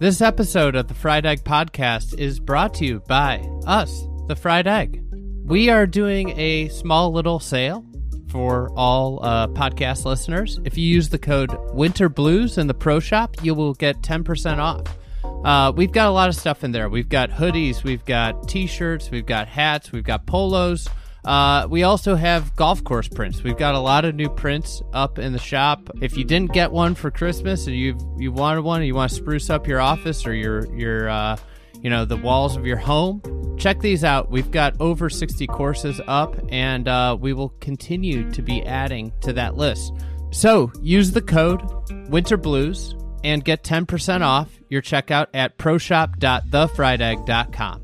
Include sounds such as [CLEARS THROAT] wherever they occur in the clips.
This episode of the Fried Egg Podcast is brought to you by us, the Fried Egg. We are doing a small little sale for all uh, podcast listeners. If you use the code Winter Blues in the Pro Shop, you will get 10% off. Uh, we've got a lot of stuff in there. We've got hoodies, we've got t shirts, we've got hats, we've got polos. Uh, we also have golf course prints. We've got a lot of new prints up in the shop. If you didn't get one for Christmas and you you wanted one, and you want to spruce up your office or your your uh, you know the walls of your home, check these out. We've got over 60 courses up, and uh, we will continue to be adding to that list. So use the code Winter Blues and get 10% off your checkout at proshop.thefriedegg.com.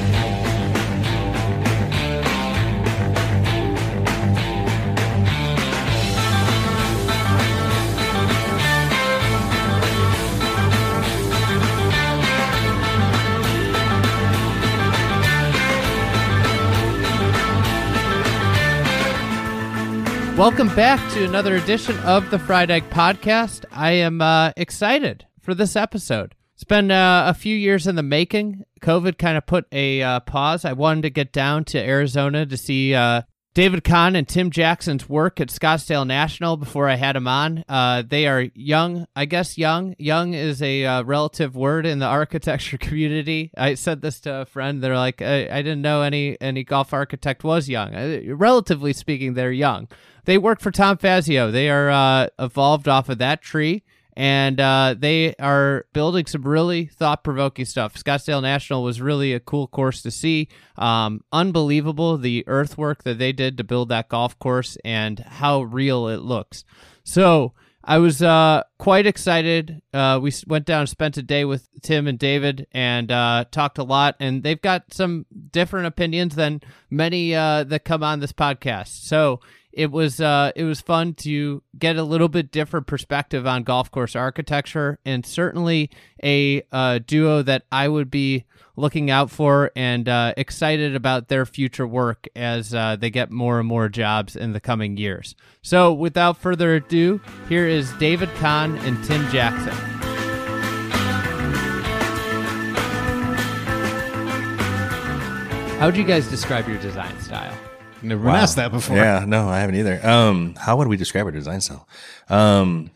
Welcome back to another edition of the Fried Egg Podcast. I am uh, excited for this episode. It's been uh, a few years in the making. COVID kind of put a uh, pause. I wanted to get down to Arizona to see uh, David Kahn and Tim Jackson's work at Scottsdale National before I had them on. Uh, they are young, I guess young. Young is a uh, relative word in the architecture [LAUGHS] community. I said this to a friend. They're like, I, I didn't know any any golf architect was young. Uh, relatively speaking, they're young. They work for Tom Fazio. They are uh, evolved off of that tree and uh, they are building some really thought provoking stuff. Scottsdale National was really a cool course to see. Um, unbelievable the earthwork that they did to build that golf course and how real it looks. So I was uh, quite excited. Uh, we went down and spent a day with Tim and David and uh, talked a lot. And they've got some different opinions than many uh, that come on this podcast. So it was uh, it was fun to get a little bit different perspective on golf course architecture, and certainly a uh, duo that I would be looking out for and uh, excited about their future work as uh, they get more and more jobs in the coming years. So, without further ado, here is David Kahn and Tim Jackson. How would you guys describe your design style? Never been asked that before. Yeah, no, I haven't either. Um, how would we describe our design style? Um,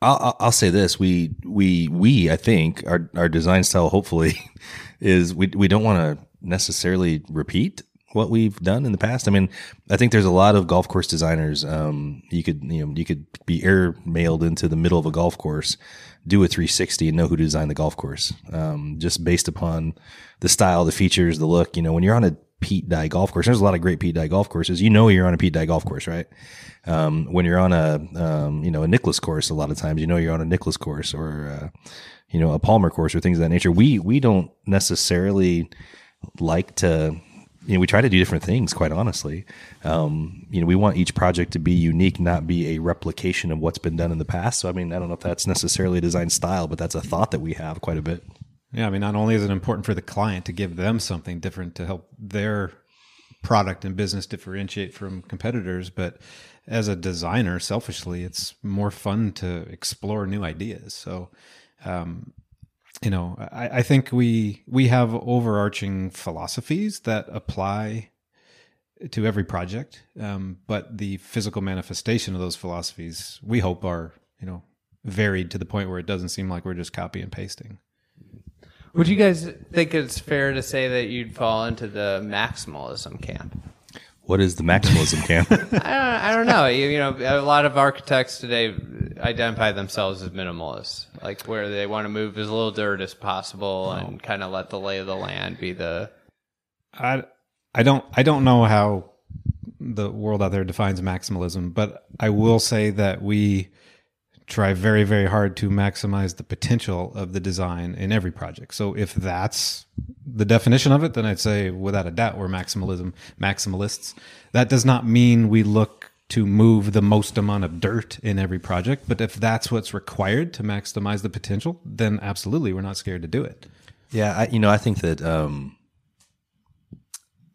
I'll, I'll say this: we we we I think our our design style hopefully [LAUGHS] is we we don't want to necessarily repeat what we've done in the past. I mean, I think there's a lot of golf course designers. Um, you could you know you could be air mailed into the middle of a golf course, do a 360, and know who designed the golf course, um, just based upon the style, the features, the look. You know, when you're on a Pete Dye golf course. There's a lot of great Pete Dye golf courses. You know you're on a Pete Dye golf course, right? Um, when you're on a um, you know a Nicklaus course, a lot of times you know you're on a Nicklaus course or uh, you know a Palmer course or things of that nature. We we don't necessarily like to. You know, we try to do different things. Quite honestly, um, you know, we want each project to be unique, not be a replication of what's been done in the past. So, I mean, I don't know if that's necessarily a design style, but that's a thought that we have quite a bit. Yeah, I mean, not only is it important for the client to give them something different to help their product and business differentiate from competitors, but as a designer, selfishly, it's more fun to explore new ideas. So, um, you know, I, I think we we have overarching philosophies that apply to every project, um, but the physical manifestation of those philosophies, we hope, are you know varied to the point where it doesn't seem like we're just copy and pasting. Would you guys think it's fair to say that you'd fall into the maximalism camp? What is the maximalism camp? [LAUGHS] I, don't, I don't know. You, you, know, a lot of architects today identify themselves as minimalists, like where they want to move as little dirt as possible oh. and kind of let the lay of the land be the. I I don't I don't know how the world out there defines maximalism, but I will say that we try very very hard to maximize the potential of the design in every project so if that's the definition of it then i'd say without a doubt we're maximalism maximalists that does not mean we look to move the most amount of dirt in every project. But if that's what's required to maximize the potential, then absolutely, we're not scared to do it. Yeah, I, you know, I think that, um,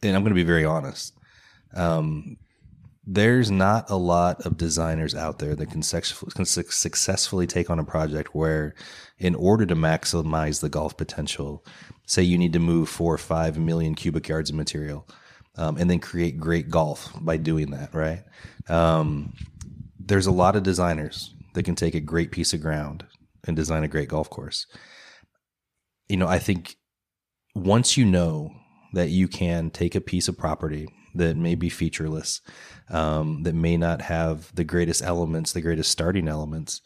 and I'm going to be very honest. Um, there's not a lot of designers out there that can, successfully, can successfully take on a project where, in order to maximize the golf potential, say you need to move four or five million cubic yards of material, um, and then create great golf by doing that, right? Um, there's a lot of designers that can take a great piece of ground and design a great golf course. You know, I think once you know that you can take a piece of property that may be featureless, um, that may not have the greatest elements, the greatest starting elements,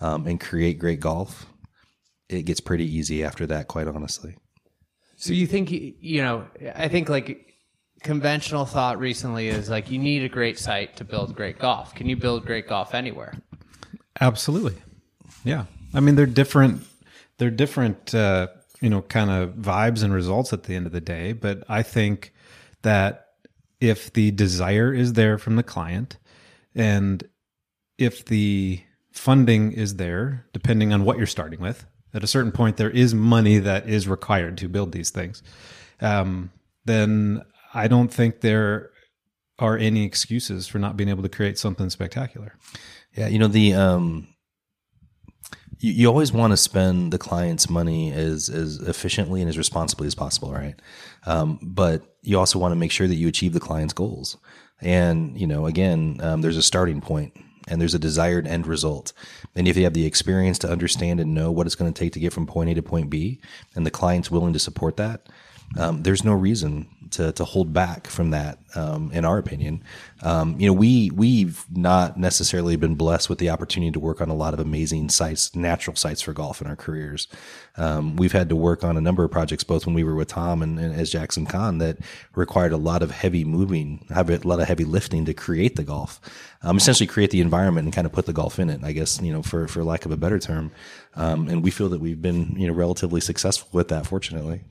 um, and create great golf, it gets pretty easy after that, quite honestly. So you think you know? I think like conventional thought recently is like you need a great site to build great golf. Can you build great golf anywhere? Absolutely. Yeah. I mean, they're different. They're different. Uh, you know, kind of vibes and results at the end of the day. But I think that if the desire is there from the client and if the funding is there, depending on what you're starting with, at a certain point, there is money that is required to build these things. Um, then I don't think there are any excuses for not being able to create something spectacular. Yeah, you know the um, you, you always want to spend the client's money as as efficiently and as responsibly as possible, right? Um, but you also want to make sure that you achieve the client's goals. And you know, again, um, there's a starting point and there's a desired end result. And if you have the experience to understand and know what it's going to take to get from point A to point B, and the client's willing to support that, um, there's no reason to to hold back from that. Um, in our opinion, um, you know, we we've not necessarily been blessed with the opportunity to work on a lot of amazing sites, natural sites for golf in our careers. Um, we've had to work on a number of projects, both when we were with Tom and, and as Jackson Kahn, that required a lot of heavy moving, have a lot of heavy lifting to create the golf. Um, essentially, create the environment and kind of put the golf in it. I guess you know, for for lack of a better term, um, and we feel that we've been you know relatively successful with that, fortunately.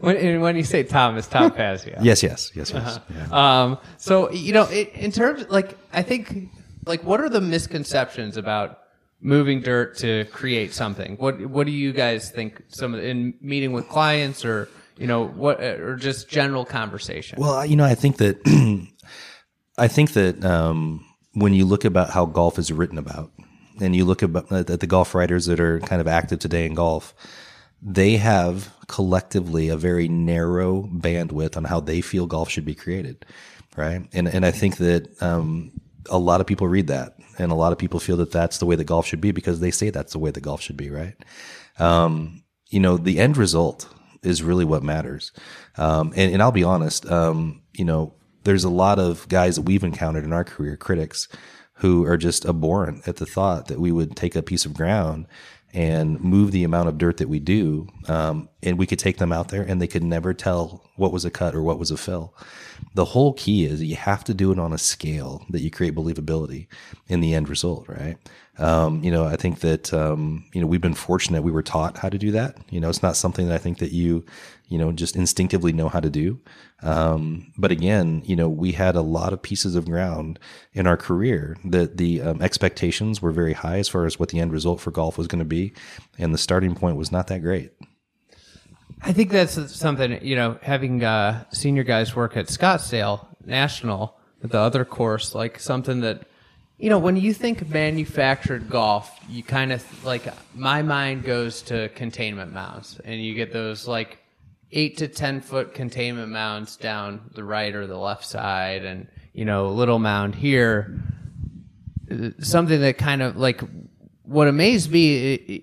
When, when you say Tom, it's Tom Fazio. yes, yes, yes, yes. Uh-huh. Yeah. Um, so you know, it, in terms like I think like what are the misconceptions about moving dirt to create something? What what do you guys think? Some in meeting with clients or you know what or just general conversation? Well, you know, I think that [CLEARS THROAT] I think that um, when you look about how golf is written about, and you look about at the golf writers that are kind of active today in golf they have collectively a very narrow bandwidth on how they feel golf should be created, right? And and I think that um, a lot of people read that, and a lot of people feel that that's the way that golf should be because they say that's the way that golf should be, right? Um, you know, the end result is really what matters. Um, and, and I'll be honest, um, you know, there's a lot of guys that we've encountered in our career, critics, who are just abhorrent at the thought that we would take a piece of ground and move the amount of dirt that we do. Um, and we could take them out there and they could never tell what was a cut or what was a fill. The whole key is you have to do it on a scale that you create believability in the end result, right? Um, you know, I think that, um, you know, we've been fortunate. We were taught how to do that. You know, it's not something that I think that you, you know, just instinctively know how to do. Um, but again, you know, we had a lot of pieces of ground in our career that the um, expectations were very high as far as what the end result for golf was going to be. And the starting point was not that great. I think that's something, you know, having uh, senior guys work at Scottsdale National, the other course, like something that you know, when you think manufactured golf, you kind of like my mind goes to containment mounds, and you get those like eight to ten foot containment mounds down the right or the left side, and you know, little mound here. Something that kind of like what amazed me,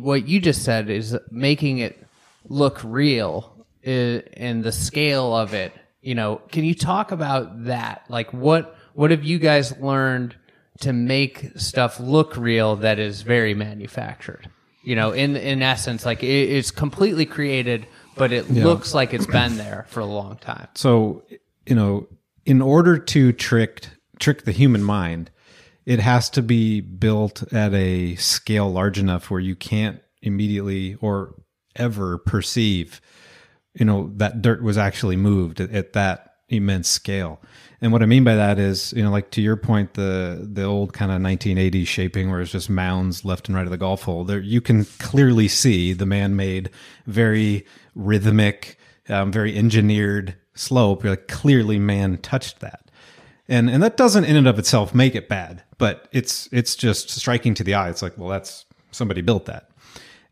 what you just said is making it look real and the scale of it. You know, can you talk about that? Like, what what have you guys learned to make stuff look real that is very manufactured? You know, in in essence, like it, it's completely created but it yeah. looks like it's been there for a long time. So, you know, in order to trick trick the human mind, it has to be built at a scale large enough where you can't immediately or ever perceive, you know, that dirt was actually moved at, at that immense scale. And what I mean by that is, you know, like to your point, the the old kind of 1980s shaping where it's just mounds left and right of the golf hole. There, you can clearly see the man-made, very rhythmic, um, very engineered slope. You're like, clearly, man touched that, and and that doesn't in and of itself make it bad, but it's it's just striking to the eye. It's like, well, that's somebody built that,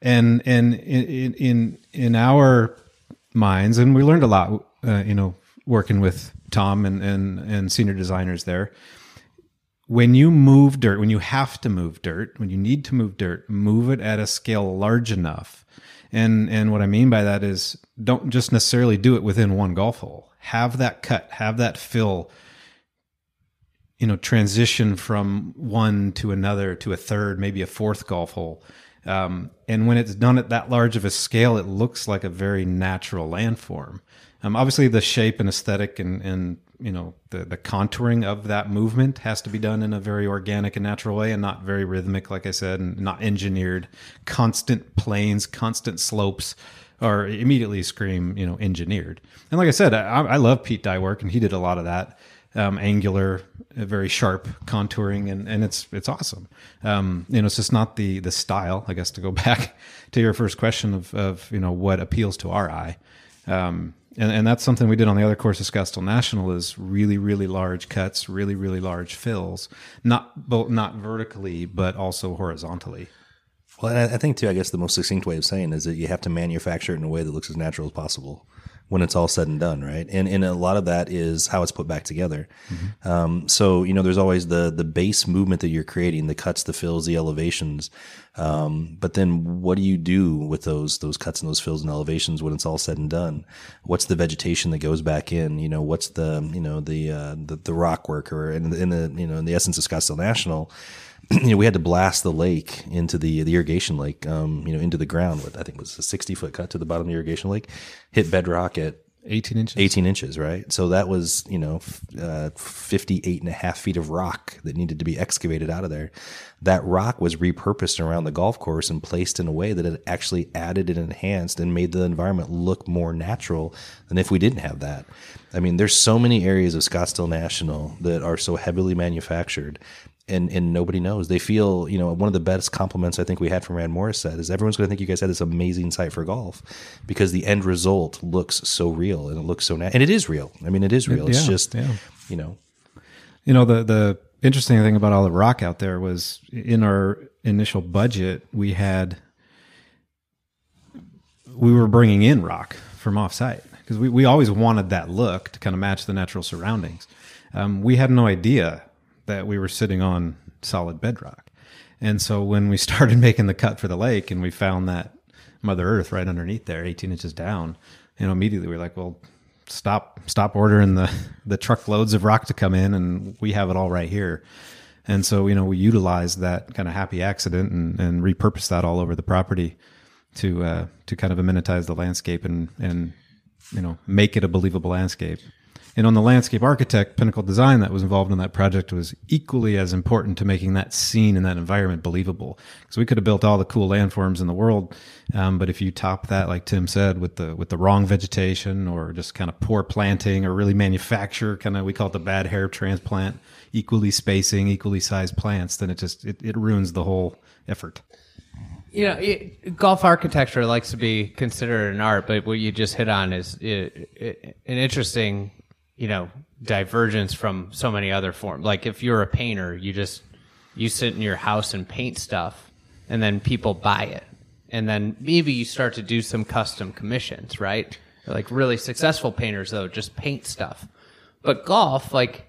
and and in in in our minds, and we learned a lot, uh, you know, working with Tom and, and, and senior designers there. When you move dirt, when you have to move dirt, when you need to move dirt, move it at a scale large enough. And and what I mean by that is don't just necessarily do it within one golf hole. Have that cut, have that fill, you know, transition from one to another to a third, maybe a fourth golf hole. Um, and when it's done at that large of a scale, it looks like a very natural landform. Um, obviously, the shape and aesthetic and, and you know the the contouring of that movement has to be done in a very organic and natural way, and not very rhythmic, like I said, and not engineered. Constant planes, constant slopes, are immediately scream you know engineered. And like I said, I, I love Pete Dye work, and he did a lot of that. Um, angular, uh, very sharp contouring, and, and it's it's awesome. Um, you know, it's just not the the style. I guess to go [LAUGHS] back to your first question of of you know what appeals to our eye. Um, and, and that's something we did on the other course of Scottsdale National is really really large cuts, really really large fills, not both not vertically but also horizontally. Well, I think too. I guess the most succinct way of saying is that you have to manufacture it in a way that looks as natural as possible when it's all said and done, right? And and a lot of that is how it's put back together. Um, so you know, there's always the the base movement that you're creating, the cuts, the fills, the elevations. Um, but then, what do you do with those those cuts and those fills and elevations when it's all said and done? What's the vegetation that goes back in? You know, what's the you know the uh, the, the rock work or in in the you know in the essence of Scottsdale National [CLEARS THROAT] you know, we had to blast the lake into the the irrigation lake, um, you know, into the ground. With I think it was a sixty foot cut to the bottom of the irrigation lake, hit bedrock at 18 inches. 18 inches, right? So that was, you know, uh, 58 and a half feet of rock that needed to be excavated out of there. That rock was repurposed around the golf course and placed in a way that it actually added and enhanced and made the environment look more natural than if we didn't have that. I mean, there's so many areas of Scottsdale National that are so heavily manufactured and and nobody knows. They feel, you know, one of the best compliments I think we had from Rand Morris said is everyone's going to think you guys had this amazing site for golf because the end result looks so real and it looks so natural. And it is real. I mean, it is real. It's yeah, just, yeah. you know, You know, the the interesting thing about all the rock out there was in our initial budget, we had we were bringing in rock from offsite because we, we always wanted that look to kind of match the natural surroundings. Um, we had no idea that we were sitting on solid bedrock. And so when we [LAUGHS] started making the cut for the lake and we found that Mother Earth right underneath there, 18 inches down, you know, immediately we are like, well, stop, stop ordering the, the truckloads of rock to come in and we have it all right here. And so, you know, we utilized that kind of happy accident and, and repurposed that all over the property to, uh, to kind of amenitize the landscape and, and, you know, make it a believable landscape. And on the landscape architect, Pinnacle Design, that was involved in that project was equally as important to making that scene and that environment believable. Because we could have built all the cool landforms in the world, um, but if you top that, like Tim said, with the with the wrong vegetation or just kind of poor planting or really manufacture, kind of we call it the bad hair transplant, equally spacing, equally sized plants, then it just it, it ruins the whole effort. You know, it, golf architecture likes to be considered an art, but what you just hit on is it, it, an interesting, you know, divergence from so many other forms. Like if you're a painter, you just you sit in your house and paint stuff, and then people buy it, and then maybe you start to do some custom commissions, right? Like really successful painters, though, just paint stuff. But golf, like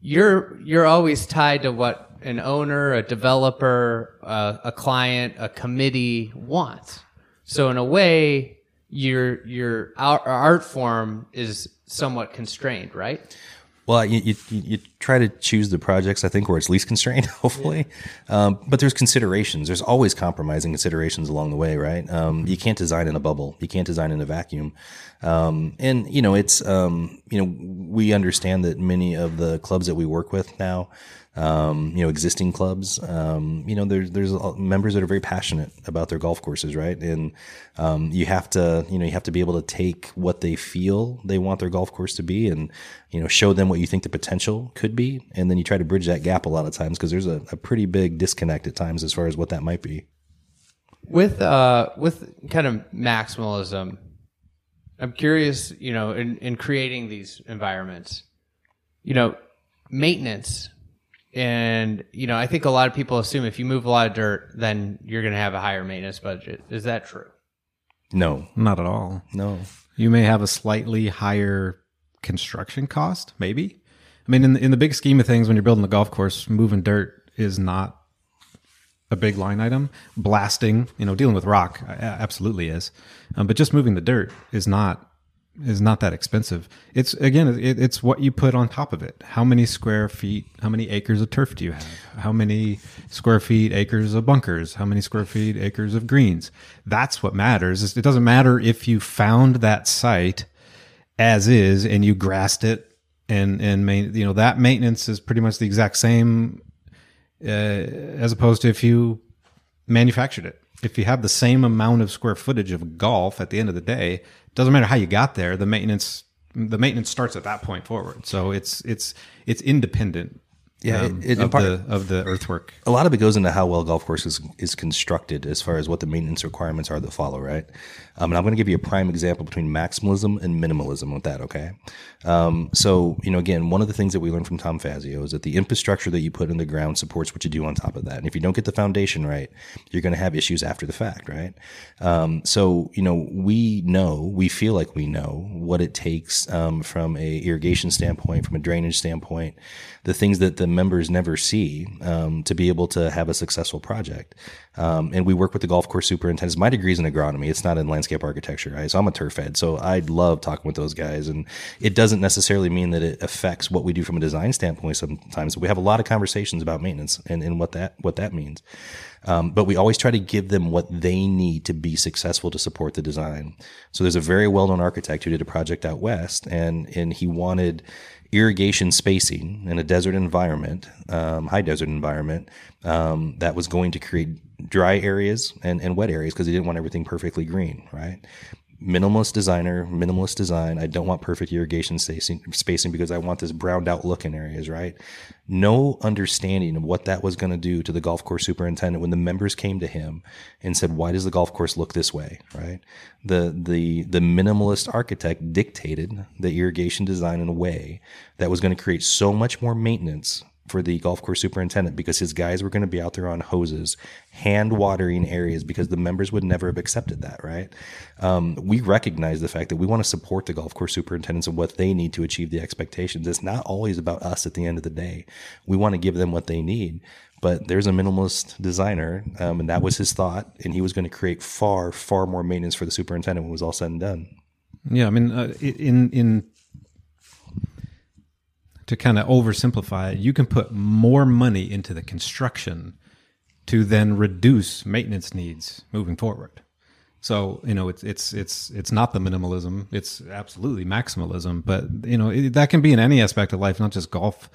you're you're always tied to what an owner, a developer, uh, a client, a committee wants. So in a way, your your art, art form is somewhat constrained, right? Well, you, you, you try to choose the projects, I think, where it's least constrained, [LAUGHS] hopefully. Um, but there's considerations. There's always compromising considerations along the way, right? Um, you can't design in a bubble. You can't design in a vacuum. Um, and, you know, it's, um, you know, we understand that many of the clubs that we work with now, um, you know, existing clubs. Um, you know, there's there's members that are very passionate about their golf courses, right? And um, you have to, you know, you have to be able to take what they feel they want their golf course to be, and you know, show them what you think the potential could be, and then you try to bridge that gap a lot of times because there's a, a pretty big disconnect at times as far as what that might be. With uh, with kind of maximalism, I'm curious. You know, in in creating these environments, you know, maintenance and you know, I think a lot of people assume if you move a lot of dirt, then you're going to have a higher maintenance budget. Is that true? No, Not at all. no. You may have a slightly higher construction cost, maybe. I mean, in the, in the big scheme of things, when you're building a golf course, moving dirt is not a big line item. Blasting, you know, dealing with rock absolutely is, um, but just moving the dirt is not is not that expensive. It's again, it, it's what you put on top of it. How many square feet? How many acres of turf do you have? How many square feet, acres of bunkers? How many square feet, acres of greens? That's what matters. It doesn't matter if you found that site as is and you grassed it and and main, you know that maintenance is pretty much the exact same uh, as opposed to if you manufactured it. If you have the same amount of square footage of golf at the end of the day, doesn't matter how you got there. The maintenance the maintenance starts at that point forward. So it's it's it's independent. Yeah, um, it- it- of part- the of the earthwork. a lot of it goes into how well golf course is, is constructed as far as what the maintenance requirements are that follow, right? Um, and I'm going to give you a prime example between maximalism and minimalism with that, okay? Um, so, you know, again, one of the things that we learned from Tom Fazio is that the infrastructure that you put in the ground supports what you do on top of that. And if you don't get the foundation right, you're going to have issues after the fact, right? Um, so, you know, we know, we feel like we know what it takes um, from a irrigation standpoint, from a drainage standpoint, the things that the members never see um, to be able to have a successful project. Um, and we work with the golf course superintendents. My degree is in agronomy; it's not in landscape architecture. Right? So I'm a turf ed, so I love talking with those guys. And it doesn't necessarily mean that it affects what we do from a design standpoint. Sometimes we have a lot of conversations about maintenance and, and what that what that means. Um, but we always try to give them what they need to be successful to support the design. So there's a very well-known architect who did a project out west, and and he wanted irrigation spacing in a desert environment, um, high desert environment, um, that was going to create dry areas and, and wet areas because he didn't want everything perfectly green, right? Minimalist designer, minimalist design. I don't want perfect irrigation spacing, because I want this browned out look in areas, right? No understanding of what that was going to do to the golf course superintendent when the members came to him and said, "Why does the golf course look this way?" Right? The the the minimalist architect dictated the irrigation design in a way that was going to create so much more maintenance for the golf course superintendent because his guys were going to be out there on hoses, hand watering areas because the members would never have accepted that, right? Um, we recognize the fact that we want to support the golf course superintendents and what they need to achieve the expectations. It's not always about us at the end of the day. We want to give them what they need. But there's a minimalist designer, um, and that was his thought, and he was going to create far, far more maintenance for the superintendent when it was all said and done. Yeah, I mean, uh, in in to kind of oversimplify it, you can put more money into the construction to then reduce maintenance needs moving forward. So you know, it's it's it's it's not the minimalism; it's absolutely maximalism. But you know, it, that can be in any aspect of life, not just golf.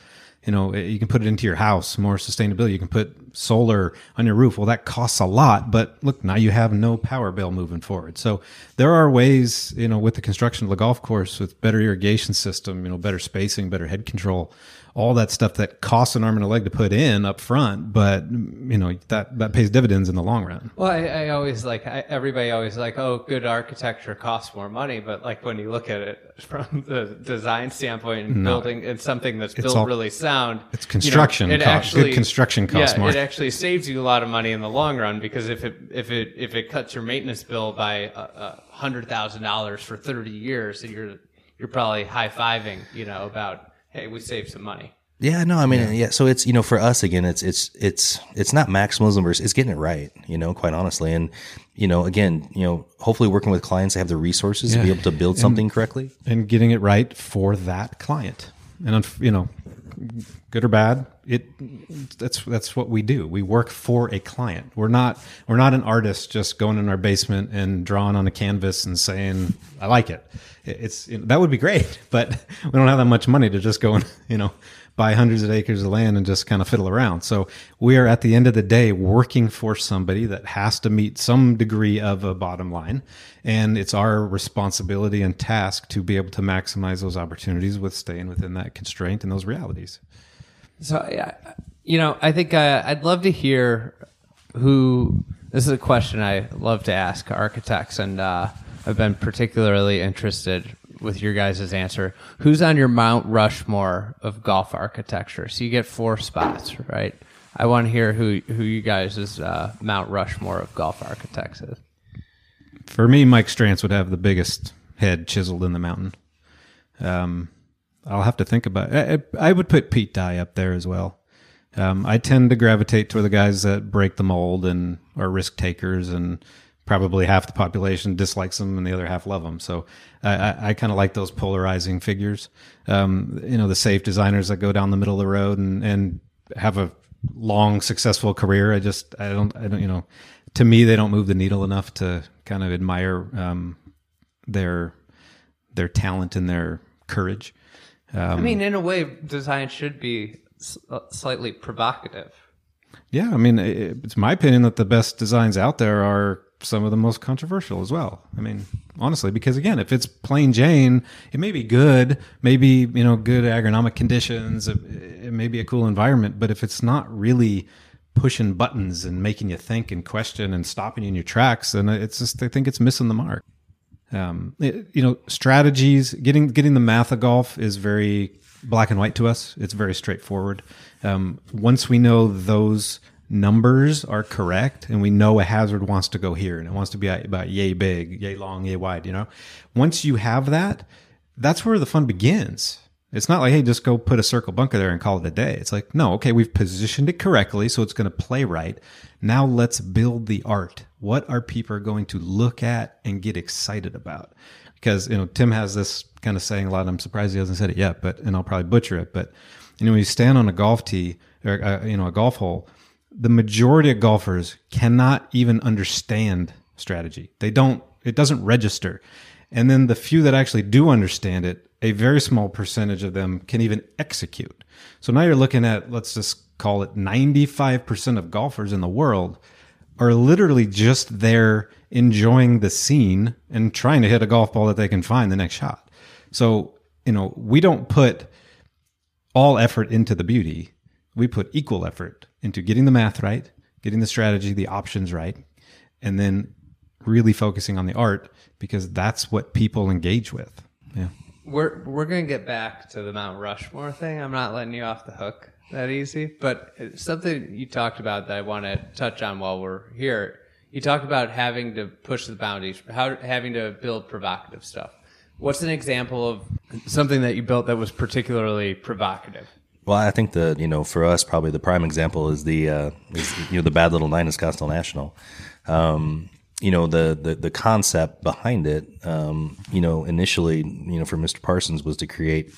You know, eh, you can put it into your house, more sustainability. You can put solar on your roof. Well, that costs a lot, but look, now you have no power bill moving forward. So there are ways, you know, with the construction of the golf course, with better irrigation system, you know, better spacing, better head control, all that stuff that costs an arm and a leg to put in up front, but you know that that pays dividends in the long run. Well, I, I always like I, everybody always like, oh, good architecture costs more money, but like when you look at it [LAUGHS] from the design standpoint and No. building it's something that's built all- really sound. it's construction You know, it cost- actually, good construction costs yeah, more. It actually saves you a lot of money in the long run because if it if it if it cuts your maintenance bill by a, hundred thousand dollars for thirty years, then you're you're probably high fiving, you know, about hey, we saved some money. Yeah, no, I mean, yeah. So it's you know, for us again, it's it's it's it's not maximalism versus it's getting it right. You know, quite honestly, and you know, again, you know, hopefully working with clients, they have the resources to be able to build something correctly. and getting it right for that client. And unf- you know, good or bad, it that's that's what we do. We work for a client. We're not we're not an artist just going in our basement and drawing on a canvas and saying I like it. It- It's know, that would be great, [LAUGHS] but we don't have that much money to just go and you know buy hundreds of acres of land and just kind of fiddle around. So we are at the end of the day working for somebody that has to meet some degree of a bottom line. And it's our responsibility and task to be able to maximize those opportunities with staying within that constraint and those realities. So, you know, I think uh, I'd love to hear who. This is a question I love to ask architects, and uh, I've been particularly interested with your guys' answer. Who's on your Mount Rushmore of golf architecture? So you get four spots, right? I want to hear who who you guys' uh, Mount Rushmore of golf architects is. For me, Mike Strantz would have the biggest head chiseled in the mountain. Um, I'll have to think about. It. I, I would put Pete Dye up there as well. Um, I tend to gravitate toward the guys that break the mold and are risk takers, and probably half the population dislikes them and the other half love them. So I, I, I kind of like those polarizing figures. Um, you know, the safe designers that go down the middle of the road and, and have a long successful career. I just I don't I don't you know to me they don't move the needle enough to kind of admire um, their their talent and their courage. I mean, in a way, design should be uh, slightly provocative. Yeah, I mean, it's my opinion that the best designs out there are some of the most controversial as well. I mean, honestly, because again, if it's plain Jane, it may be good, maybe you know, good agronomic conditions, it, it may be a cool environment, but if it's not really pushing buttons and making you think and question and stopping you in your tracks, then it's just I think it's missing the mark. Um, it- you know, strategies getting getting the math of golf is very black and white to us. It's very straightforward. Um, once we know those numbers are correct and we know a hazard wants to go here and it wants to be about yay big, yay long, yay wide, you know, once you have that, that's where the fun begins. It's not like, hey, just go put a circle bunker there and call it a day. It's like, no, okay, we've positioned it correctly, so it's going to play right. Now let's build the art. What are people going to look at and get excited about? Because, you know, Tim has this kind of saying a lot. I'm surprised he hasn't said it yet, but, and I'll probably butcher it, but, you know, when you stand on a golf tee or, uh, you know, a golf hole, the majority of golfers cannot even understand strategy. They don't, it doesn't register. And then the few that actually do understand it, a very small percentage of them can even execute. So now you're looking at, let's just call it 95% of golfers in the world are literally just there enjoying the scene and trying to hit a golf ball that they can find the next shot. So, you know, we don't put all effort into the beauty. We put equal effort into getting the math right, getting the strategy, the options right, and then really focusing on the art because that's what people engage with. Yeah. We're we're gonna get back to the Mount Rushmore thing. I'm not letting you off the hook that easy, but something you talked about that I want to touch on while we're here. You talked about having to push the boundaries, how having to build provocative stuff. What's an example of something that you built that was particularly provocative? Well, I think the you know for us probably the prime example is the uh, is you know the bad little nine in Scottsdale National. Um, you know the, the the concept behind it. Um, you know initially you know for Mr. Parsons was to create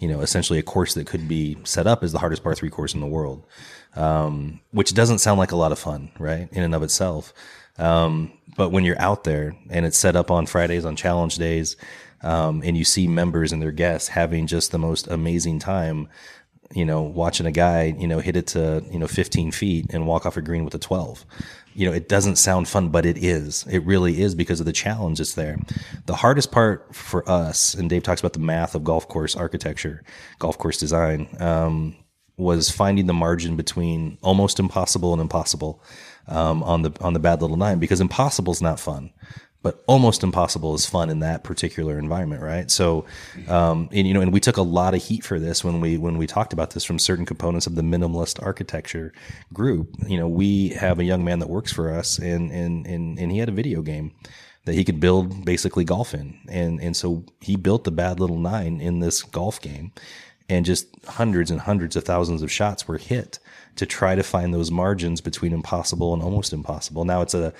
you know essentially a course that could be set up as the hardest par three course in the world, um, which doesn't sound like a lot of fun, right? In and of itself. Um, but when you're out there and it's set up on Fridays on challenge days, um, and you see members and their guests having just the most amazing time, you know, watching a guy, you know, hit it to, you know, 15 feet and walk off a green with a 12. You know, it doesn't sound fun, but it is. It really is because of the challenge that's there. The hardest part for us, and Dave talks about the math of golf course architecture, golf course design, um, was finding the margin between almost impossible and impossible um, on the on the bad little nine because impossible is not fun but almost impossible is fun in that particular environment, right? So, um, and you know, and we took a lot of heat for this when we when we talked about this from certain components of the minimalist architecture group. You know, we have a young man that works for us, and and and and he had a video game that he could build basically golf in, and and so he built the bad little nine in this golf game, and just hundreds and hundreds of thousands of shots were hit to try to find those margins between impossible and almost impossible. Now it's a,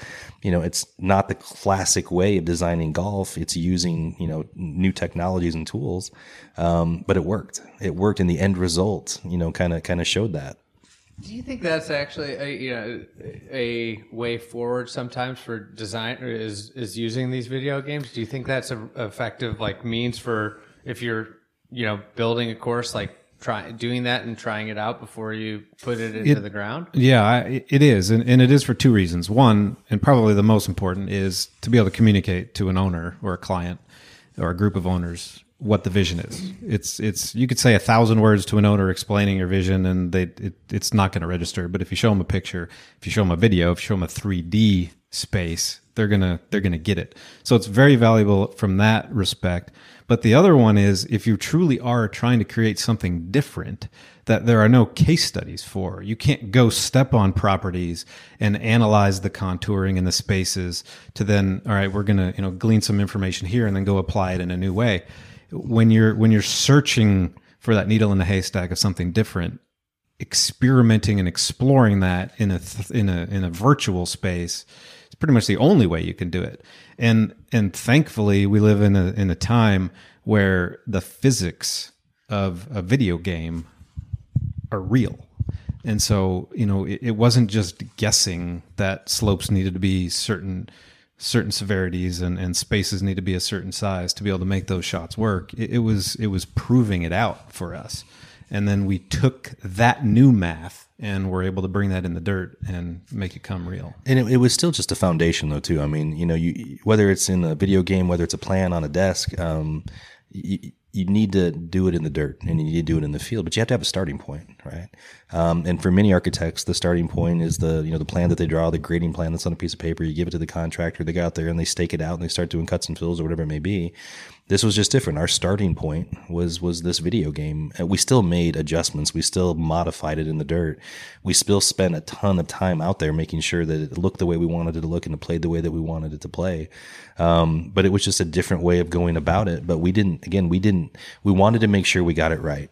you know, it's not the classic way of designing golf. It's using, you know, new technologies and tools. Um, but it worked. It worked and the end result, you know, kind of, kind of showed that. Do you think that's actually a, you know a way forward sometimes for design is is using these video games? Do you think that's a effective like means for if you're you know building a course like try doing that and trying it out before you put it into the ground? Yeah, I, it is, and, and it is for two reasons. One, and probably the most important, is to be able to communicate to an owner or a client or a group of owners what the vision is. It's it's you could say a thousand words to an owner explaining your vision, and they it, it's not going to register. But if you show them a picture, if you show them a video, if you show them a three D space, they're gonna they're gonna get it. So it's very valuable from that respect. But the other one is if you truly are trying to create something different that there are no case studies for. You can't go step on properties and analyze the contouring and the spaces to then, all right, we're going to, you know, glean some information here and then go apply it in a new way. When you're, when you're searching for that needle in the haystack of something different, experimenting and exploring that in a, th- in a, in a virtual space, pretty much the only way you can do it. And, and thankfully we live in a, in a time where the physics of a video game are real. And so, you know, it, it, wasn't just guessing that slopes needed to be certain certain severities and, and spaces need to be a certain size to be able to make those shots work. It, it was it was proving it out for us. And then we took that new math and we're able to bring that in the dirt and make it come real. And it, it, was still just a foundation, though, too. I mean, you know, you whether it's in a video game, whether it's a plan on a desk, um, you, you need to do it in the dirt and you need to do it in the field, but you have to have a starting point, right? Um, and for many architects, the starting point is the you know the plan that they draw, the grading plan that's on a piece of paper. You give it to the contractor, they go out there and they stake it out and they start doing cuts and fills or whatever it may be. This was just different. Our starting point was was this video game. We still made adjustments. We still modified it in the dirt. We still spent a ton of time out there making sure that it looked the way we wanted it to look and it played the way that we wanted it to play. Um, but it was just a different way of going about it. But we didn't. Again, we didn't. We wanted to make sure we got it right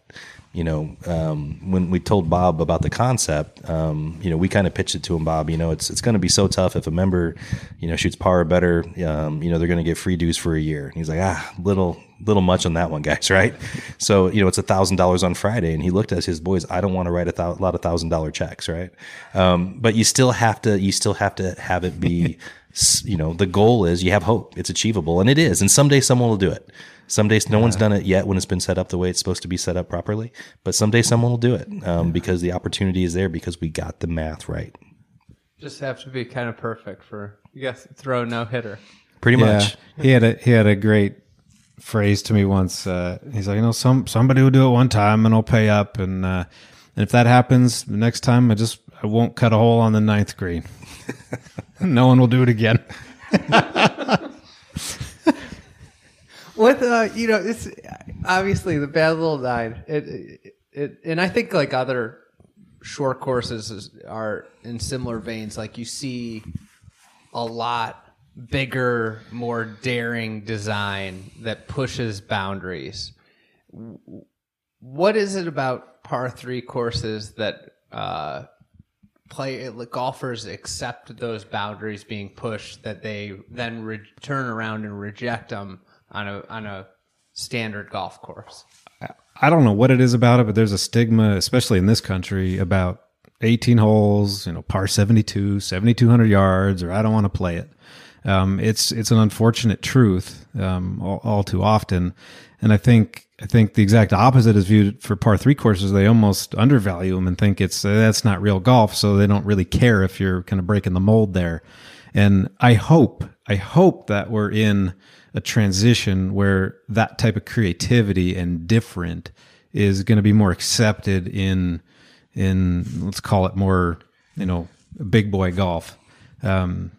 you know, um, when we told Bob about the concept, um, you know, we kind of pitched it to him, Bob. You know, it's it's going to be so tough if a member, you know, shoots par better. Um, you know, they're going to get free dues for a year. And he's like, ah, little little much on that one, guys, [LAUGHS] right? So you know, it's a thousand dollars on Friday, and he looked at his boys. I don't want to write a th- lot of thousand dollar checks, right? Um, but you still have to you still have to have it be. [LAUGHS] you know, the goal is you have hope. It's achievable, and it is. And someday someone will do it. Some days no one's done it yet when it's been set up the way it's supposed to be set up properly, but someday someone will do it um, because the opportunity is there because we got the math right. Just have to be kind of perfect for you guys throw no hitter. Pretty yeah. much. He had a he had a great phrase to me once. Uh, he's like, you know, some somebody will do it one time and I'll pay up, and uh, and if that happens, the next time I just I won't cut a hole on the ninth green. [LAUGHS] no one will do it again. [LAUGHS] with uh, you know, it's obviously the bad little nine. It, it, it, and I think like other short courses is, are in similar veins. Like you see a lot bigger, more daring design that pushes boundaries. What is it about par three courses that uh, play golfers accept those boundaries being pushed that they then re- turn around and reject them on a on a standard golf course. I don't know what it is about it, but there's a stigma, especially in this country, about 18 holes, you know, par 72, 7,200 yards, or I don't want to play it. Um, it's it's an unfortunate truth um, all, all, too often, and I think I think the exact opposite is viewed for par three courses. They almost undervalue them and think it's uh, that's not real golf, so they don't really care if you're kind of breaking the mold there. And I hope I hope that we're in a transition where that type of creativity and different is going to be more accepted in in let's call it more you know big boy golf. Um,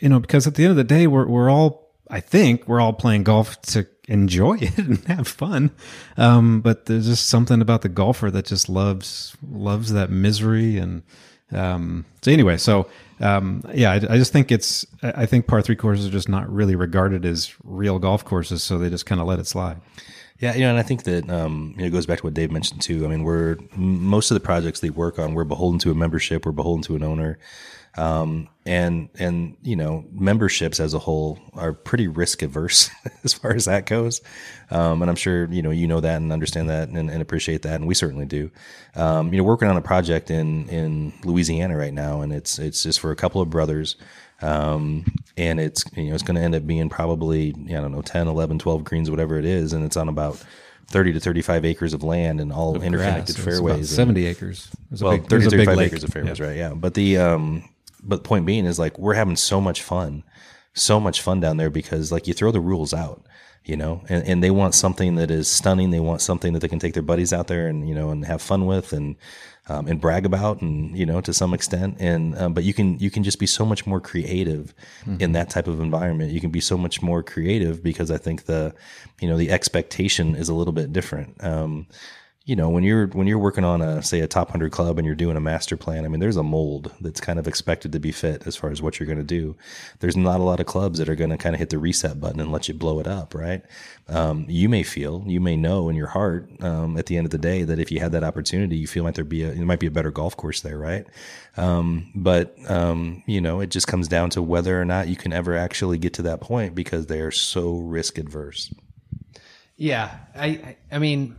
you know because at the end of the day we're we're all I think we're all playing golf to enjoy [LAUGHS] it and have fun. Um, but there's just something about the golfer that just loves loves that misery and um, so anyway so um, yeah, I, I, just think it's. I think par three courses are just not really regarded as real golf courses, so they just kind of let it slide. Yeah, you know, and I think that um, you know, it goes back to what Dave mentioned too. I mean, we're most of the projects they work on, we're beholden to a membership, we're beholden to an owner. Um, and, and, you know, memberships as a whole are pretty risk averse [LAUGHS] as far as that goes. Um, and I'm sure, you know, you know that and understand that and, and appreciate that. And we certainly do. Um, you know, working on a project in, in Louisiana right now, and it's, it's just for a couple of brothers. Um, and it's, you know, it's going to end up being probably, I don't know, 10, 11, 12 greens, whatever it is. And it's on about 30 to 35 acres of land and all interconnected Grass. It was about fairways. and- Seventy acres. It was a well, big- it 30 was a big 35 acres of fairways, Yeah. right? Yeah. But the, um, but the point being is like, we're having so much fun, so much fun down there because like you throw the rules out, you know, and, and they want something that is stunning. They want something that they can take their buddies out there and, you know, and have fun with and, um, and brag about and, you know, to some extent. And, um, but you can, you can just be so much more creative in that type of environment. You can be so much more creative because I think the, you know, the expectation is a little bit different. Um, you know when you're when you're working on a say a top 100 club and you're doing a master plan i mean there's a mold that's kind of expected to be fit as far as what you're going to do. There's not a lot of clubs that are going to kind of hit the reset button and let you blow it up right? Um, you may feel you may know in your heart um, at the end of the day that if you had that opportunity you feel like there'd be a there might be a better golf course there right? Um, but um, you know it just comes down to whether or not you can ever actually get to that point because they are so risk adverse. Yeah, I- I mean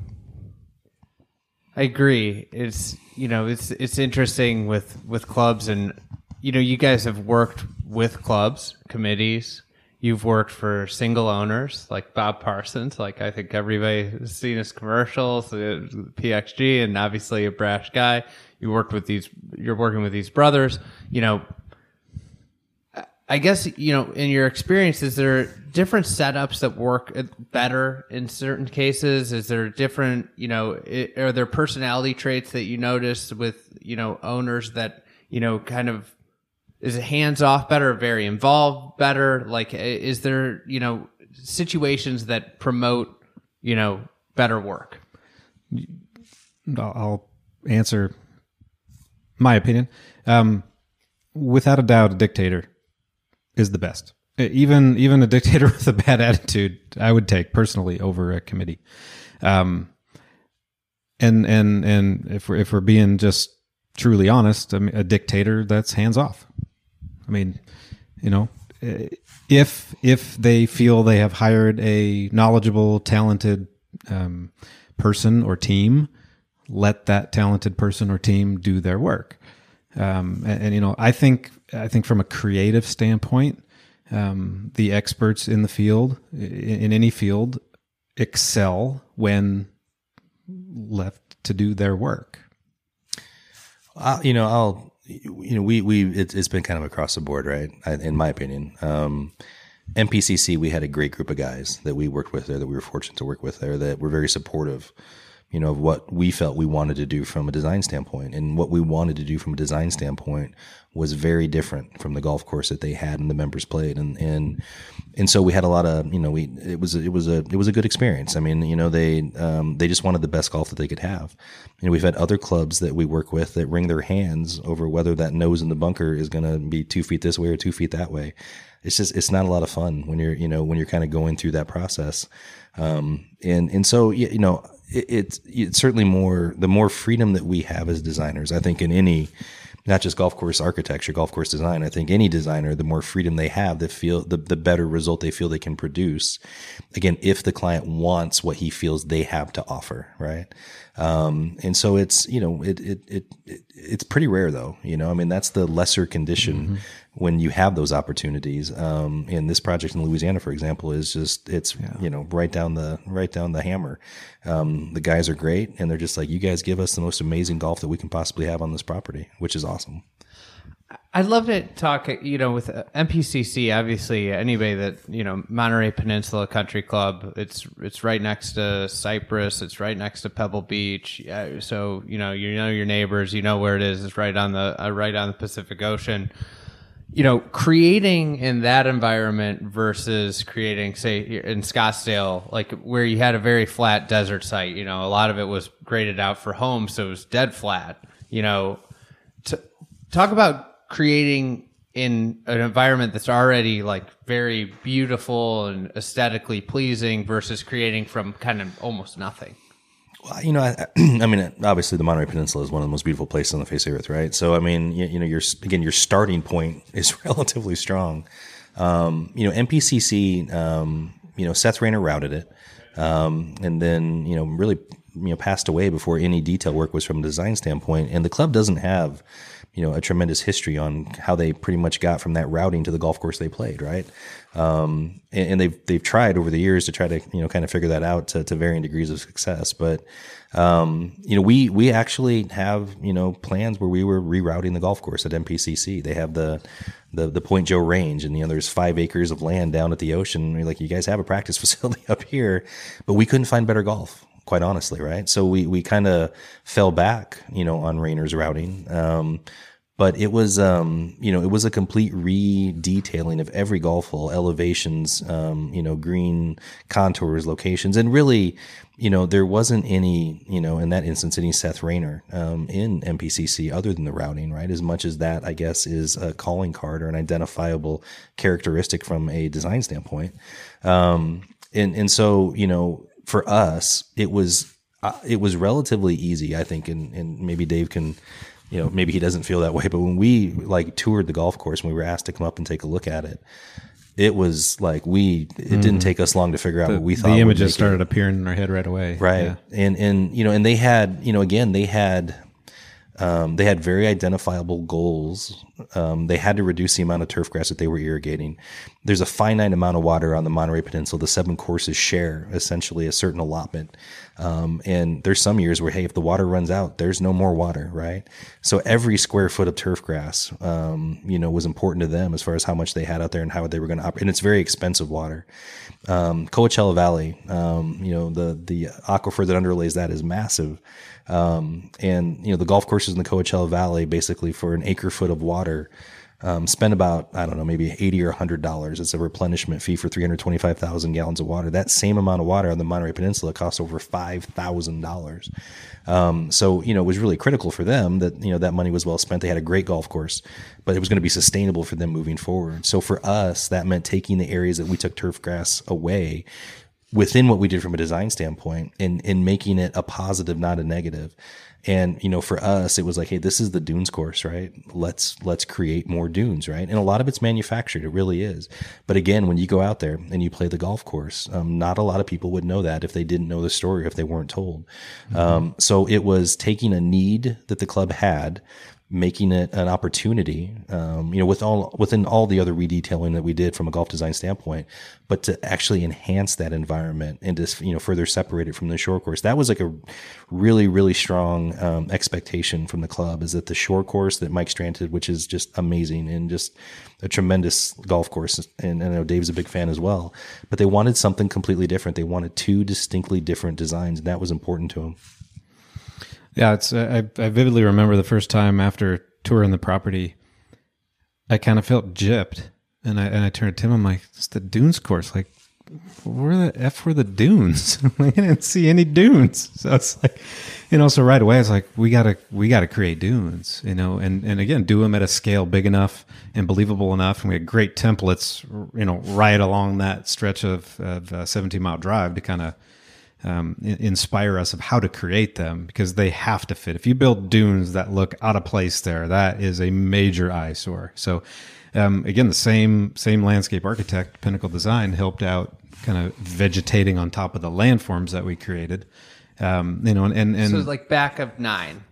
I agree. It's you know, it's it's interesting with with clubs and you know, you guys have worked with clubs, committees. You've worked for single owners like Bob Parsons, like I think everybody has seen his commercials, uh, PXG, and obviously a brash guy. You worked with these, you're working with these brothers. You know, I guess you know in your experience, is there different setups that work better in certain cases? Is there different, you know, i are there personality traits that you notice with you know owners that you know kind of is it hands off better, very involved better? Like, is there you know situations that promote you know better work? I'll I'll answer my opinion. Um, without a doubt, a dictator is the best. Even even a dictator [LAUGHS] with a bad attitude, I would take personally over a committee. Um, and and and if we're if we're being just truly honest, I mean, a dictator that's hands off. I mean, you know, eh, if if they feel they have hired a knowledgeable, talented um, person or team, let that talented person or team do their work. Um, and, and you know, I think I think from a creative standpoint, um, the experts in the field, in, in any field, excel when left to do their work. Uh, you know, I'll, you know, we, we, it, it's been kind of across the board, right? I, in my opinion. Um, MPCC, we had a great group of guys that we worked with there, that we were fortunate to work with there, that were very supportive, you know, of what we felt we wanted to do from a design standpoint. And what we wanted to do from a design standpoint was very different from the golf course that they had and the members played. And, and, and so we had a lot of, you know, we, it was, it was a, it was a good experience. I mean, you know, they, um, they just wanted the best golf that they could have. And we've had other clubs that we work with that wring their hands over whether that nose in the bunker is going to be two feet this way or two feet that way. It's just, it's not a lot of fun when you're, you know, when you're kind of going through that process. Um, and, and so, you know, it, it's, it's certainly more, the more freedom that we have as designers, I think in any, not just golf course architecture, golf course design. I think any designer, the more freedom they have, the feel the, the better result they feel they can produce. Again, if the client wants what he feels they have to offer, right? Um, and so it's you know it, it it it it's pretty rare though. You know, I mean that's the lesser condition when you have those opportunities. Um, and this project in Louisiana, for example, is just it's you know right down the right down the hammer. Um, the guys are great, and they're just like, you guys give us the most amazing golf that we can possibly have on this property, which is awesome. I'd love to talk, you know, with uh, MPCC. Obviously, anybody that you know, Monterey Peninsula Country Club. It's it's right next to Cypress. It's right next to Pebble Beach. So you know, you know your neighbors. You know where it is. It's right on the uh, right on the Pacific Ocean. You know, creating in that environment versus creating, say, in Scottsdale, like where you had a very flat desert site. You know, a lot of it was graded out for homes, so it was dead flat. You know, to talk about creating in an environment that's already like very beautiful and aesthetically pleasing versus creating from kind of almost nothing. Well, you know, I, [CLEARS THROAT] I mean, obviously, the Monterey Peninsula is one of the most beautiful places on the face of the earth, right? So, I mean, you, you know, your again, your starting point [LAUGHS] is relatively strong. Um, you know, MPCC, um, you know, Seth Raynor routed it, um, and then you know, really, you know, passed away before any detail work was from a design standpoint. And the club doesn't have you know a tremendous history on how they pretty much got from that routing to the golf course they played, right? Um, and, and they've they've tried over the years to try to you know kind of figure that out to, to varying degrees of success, but um, you know, we we actually have you know plans where we were rerouting the golf course at MPCC. They have the the the Point Joe Range, and you know, there's five acres of land down at the ocean. We're like, you guys have a practice [LAUGHS] facility up here, but we couldn't find better golf, quite honestly, right? So we we kind of fell back, you know, on Raynor's routing. Um, but it was um, you know it was a complete re-detailing of every golf hole elevations um, you know green contours locations and really you know there wasn't any you know in that instance any seth raynor um, in MPCC other than the routing right as much as that i guess is a calling card or an identifiable characteristic from a design standpoint um, and and so you know for us it was uh, it was relatively easy i think and, and maybe dave can you know, maybe he doesn't feel that way, but when we like toured the golf course and we were asked to come up and take a look at it, it was like we it mm. didn't take us long to figure out the, what we thought. The images started it. appearing in our head right away. Right. Yeah. And and you know, and they had, you know, again, they had um, they had very identifiable goals. Um, they had to reduce the amount of turf grass that they were irrigating. There's a finite amount of water on the Monterey Peninsula. The seven courses share essentially a certain allotment. Um, and there's some years where, hey, if the water runs out, there's no more water, right? So every square foot of turf grass, um, you know, was important to them as far as how much they had out there and how they were going to operate. And it's very expensive water. Um, Coachella Valley, um, you know, the, the aquifer that underlays that is massive. Um, and you know the golf courses in the Coachella Valley, basically for an acre foot of water, um, spend about I don't know maybe eighty or hundred dollars. It's a replenishment fee for three hundred twenty five thousand gallons of water. That same amount of water on the Monterey Peninsula costs over five thousand dollars. Um, so you know it was really critical for them that you know that money was well spent. They had a great golf course, but it was going to be sustainable for them moving forward. So for us, that meant taking the areas that we took turf grass away within what we did from a design standpoint and in making it a positive, not a. And, you know, for us, it was like, Hey, this is the dunes course, right? Let's, let's create more dunes, right? And a lot of it's manufactured. It really is. But again, when you go out there and you play the golf course, um, not a lot of people would know that if they didn't know the story, if they weren't told. Mm-hmm. Um, so it was taking a need that the club had, making it an opportunity, um, you know, with all within all the other redetailing that we did from a golf design standpoint, but to actually enhance that environment and to you know further separate it from the shore course. That was like a really really strong um, expectation from the club is that the shore course that Mike Strantz which is just amazing and just a tremendous golf course, and, and I know Dave's a big fan as well. But they wanted something completely different. They wanted two distinctly different designs, and that was important to them. Yeah, it's I, I vividly remember the first time after touring the property, I kind of felt gypped, and I and I turned to Tim. I'm like, "It's the dunes course. Like, where the f were the dunes? [LAUGHS] I didn't see any dunes." [LAUGHS] So it's like, you know, so right away it's like we gotta we gotta create dunes, you know, and and again do them at a scale big enough and believable enough, and we had great templates, you know, right along that stretch of, of uh, 17 mile drive to kind of um, inspire us of how to create them because they have to fit. If you build dunes that look out of place there, that is a major eyesore. So, um, again, the same same landscape architect, Pinnacle Design, helped out kind of vegetating on top of the landforms that we created. Um, you know, and and, and so like back of nine.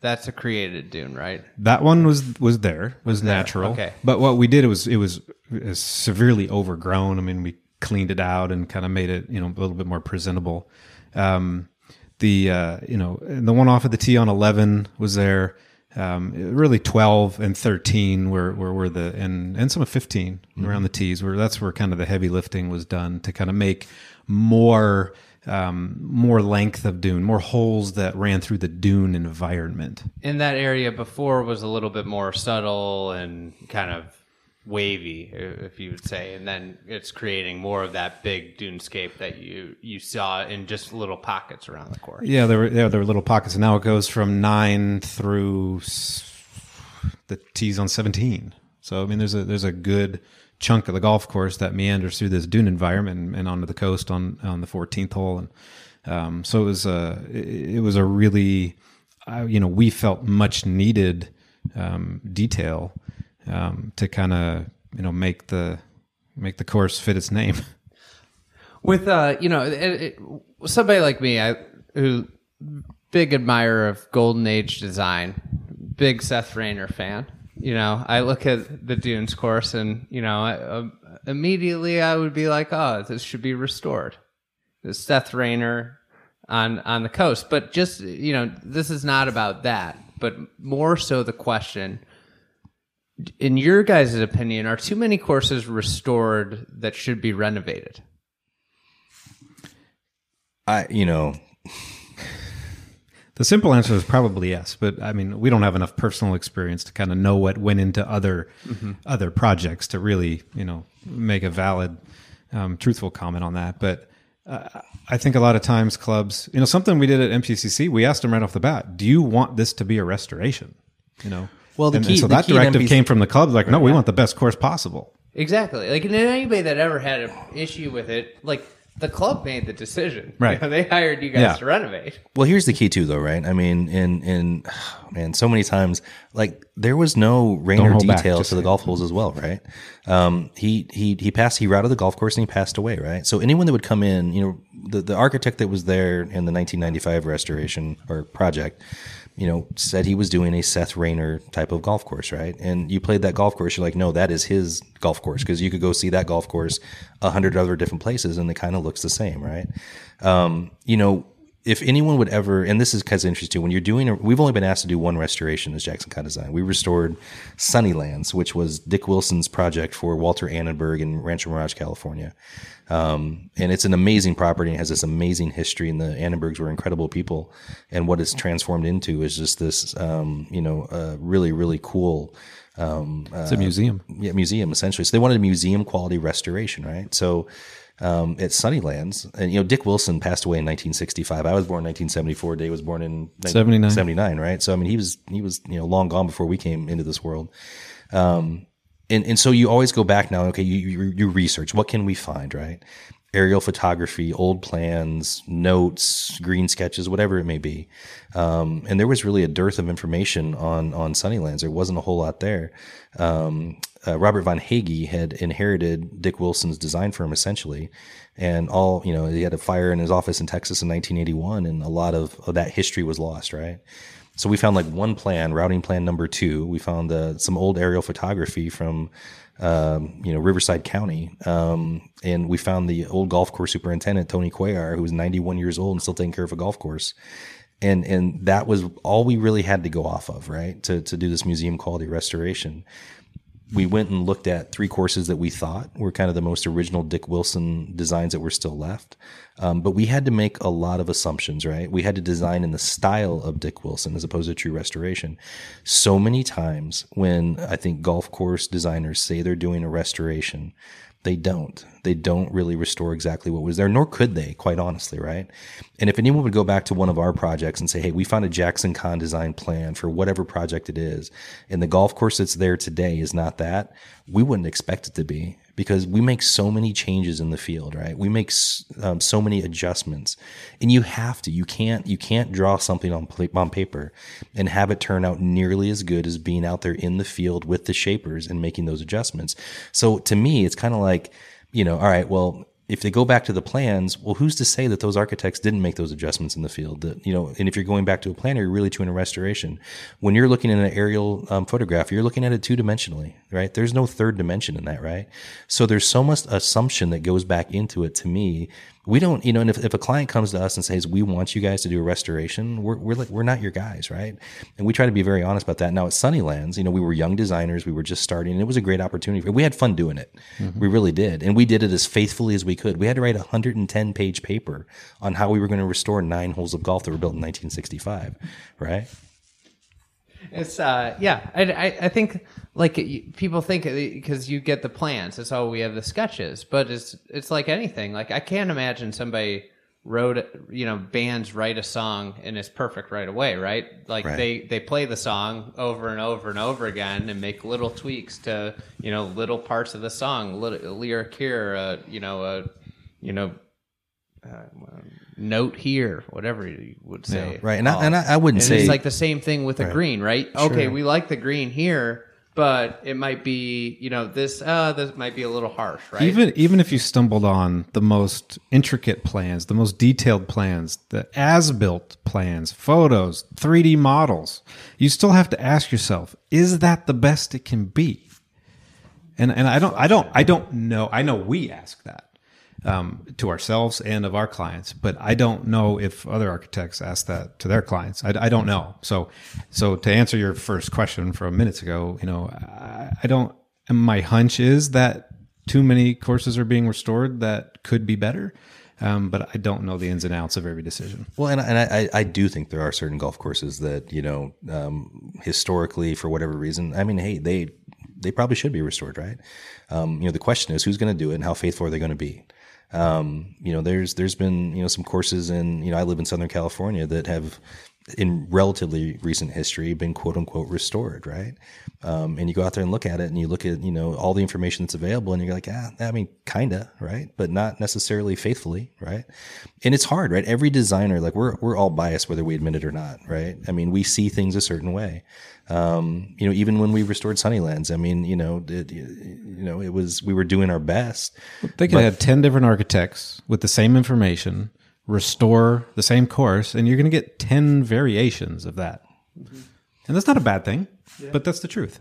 That's a created dune, right? That one was was there, was natural. Okay. But what we did it was it was severely overgrown. I mean, we cleaned it out and kind of made it you know a little bit more presentable. Um, the uh, you know the one off of the tee on eleven was there. Um, really 12 and 13 were, were, were the and and some of 15 mm-hmm. around the tees where that's where kind of the heavy lifting was done to kind of make more um, more length of dune, more holes that ran through the dune environment. In that area before was a little bit more subtle and kind of wavy, if you would say, and then it's creating more of that big dunescape that you you saw in just little pockets around the course. Yeah, there were yeah there were little pockets, and now it goes from nine through the tees on seventeen. So I mean, there's a there's a good chunk of the golf course that meanders through this dune environment and, and onto the coast on on the 14th hole, and um, so it was a it, was a really uh, you know we felt much needed um, detail um, to kind of you know make the make the course fit its name. [LAUGHS] With uh, you know, it, it, somebody like me, I who big admirer of golden age design, big Seth Raynor fan. You know, I look at the Dunes course, and you know, I, uh, immediately I would be like, "Oh, this should be restored." This Seth Raynor on on the coast, but just you know, this is not about that, but more so the question. In your guys' opinion, are too many courses restored that should be renovated? I, you know, The simple answer is probably yes, but I mean, we don't have enough personal experience to kind of know what went into other other projects to really, you know, make a valid, um, truthful comment on that. But uh, I think a lot of times clubs, you know, something we did at MPCC, we asked them right off the bat, "Do you want this to be a restoration?" You know, Well, the and, key- and so the that key directive MPC came from the club, like, "No, we want the best course possible." Exactly. Like, and anybody that ever had an issue with it, like the club made the decision. [LAUGHS] Right. You know, they hired you guys Yeah. to renovate. Well, here's the key too, though, right? I mean, in in [SIGHS] man, so many times, like there was no rain or hold back, detail just to the say golf holes as well, right? Um, he he he passed. He routed the golf course and he passed away, right? So anyone that would come in, you know, the the architect that was there in the 1995 restoration or project, you know, said he was doing a Seth Raynor type of golf course, right? And you played that golf course, you're like, no, that is his golf course because you could go see that golf course a hundred other different places and it kind of looks the same, right? Um, you know, if anyone would ever, and this is kind of interesting, when you're doing, a, we've only been asked to do one restoration as Jackson Kahn Design. We restored Sunnylands, which was Dick Wilson's project for Walter Annenberg in Rancho Mirage, California. Um, and it's an amazing property and has this amazing history. And the Annenbergs were incredible people. And what it's transformed into is just this, um, you know, uh, really, really cool um, It's a museum. yeah, museum essentially. So they wanted a museum quality restoration, right? So um, at Sunnylands, and you know, Dick Wilson passed away in 1965. I was born in 1974. Dave was born in 79. 79, right? So I mean, he was he was you know long gone before we came into this world. Um, and and so you always go back now. Okay, you, you you research what can we find, right? Aerial photography, old plans, notes, green sketches, whatever it may be. Um, and there was really a dearth of information on on Sunnylands. There wasn't a whole lot there. Um, uh, Robert von Hagge had inherited Dick Wilson's design firm essentially, and all you know, he had a fire in his office in Texas in 1981, and a lot of, of that history was lost, right? So we found like one plan, routing plan number two. We found uh, some old aerial photography from, um, you know, Riverside County, um, and we found the old golf course superintendent Tony Cuellar, who was 91 years old and still taking care of a golf course, and and that was all we really had to go off of, right, to to do this museum quality restoration we went and looked at three courses that we thought were kind of the most original Dick Wilson designs that were still left. Um, but we had to make a lot of assumptions, right? We had to design in the style of Dick Wilson as opposed to true restoration. So many times when I think golf course designers say they're doing a restoration, they don't. They don't really restore exactly what was there, nor could they, quite honestly, right? And if anyone would go back to one of our projects and say, hey, we found a Jackson Kahn design plan for whatever project it is, and the golf course that's there today is not that, we wouldn't expect it to be because we make so many changes in the field, right? We make um, so many adjustments, and you have to. You can't. You can't draw something on on paper and have it turn out nearly as good as being out there in the field with the shapers and making those adjustments. So to me, it's kind of like, you know, all right, well. If they go back to the plans, well, who's to say that those architects didn't make those adjustments in the field? That you know, and if you're going back to a plan, you're really doing a restoration. When you're looking at an aerial um, photograph, you're looking at it two dimensionally, right? There's no third dimension in that, right? So there's so much assumption that goes back into it. To me, we don't, you know, and if, if a client comes to us and says, we want you guys to do a restoration, we're, we're like, we're not your guys, right? And we try to be very honest about that. Now at Sunnylands, you know, we were young designers, we were just starting, and it was a great opportunity. We had fun doing it. Mm-hmm. We really did. And we did it as faithfully as we could. We had to write a 110 page paper on how we were going to restore nine holes of golf that were built in 1965, right? It's uh yeah, I, I, I think like people think because you get the plans, it's all we have the sketches, but it's it's like anything. Like I can't imagine somebody wrote you know bands write a song and it's perfect right away, right? Like Right. they they play the song over and over and over again and make little tweaks to you know little parts of the song, little lyric here, uh, you know, uh, you know. Uh, note here, whatever you would say, Right. And I, and I, I wouldn't and say it's like the same thing with a green, right? Okay, we like the green here, but it might be you know this uh this might be a little harsh right Even even if you stumbled on the most intricate plans, the most detailed plans, the as-built plans, photos, 3D models, you still have to ask yourself, is that the best it can be? And and I don't I don't I don't know. I know we ask that um, to ourselves and of our clients, but I don't know if other architects ask that to their clients. I, I don't know. So so to answer your first question from minutes ago, you know, I, I don't. My hunch is that too many courses are being restored that could be better. Um, but I don't know the ins and outs of every decision. Well, and, and I, I do think there are certain golf courses that you know um, historically, for whatever reason, I mean, hey, they they probably should be restored, right? Um, you know, the question is who's going to do it and how faithful are they going to be? Um, you know, there's there's been you know some courses in you know I live in Southern California that have in relatively recent history been quote unquote restored, right? Um, and you go out there and look at it and you look at, you know, all the information that's available and you're like, ah, I mean, kinda, right? But not necessarily faithfully, right? And it's hard, right? Every designer, like we're, we're all biased whether we admit it or not, right? I mean, we see things a certain way. Um, you know, even when we restored Sunnylands, I mean, you know, it, you know, it was, we were doing our best. They could have 10 different architects with the same information restore the same course and you're going to get 10 variations of that. And that's not a bad thing, but that's the truth.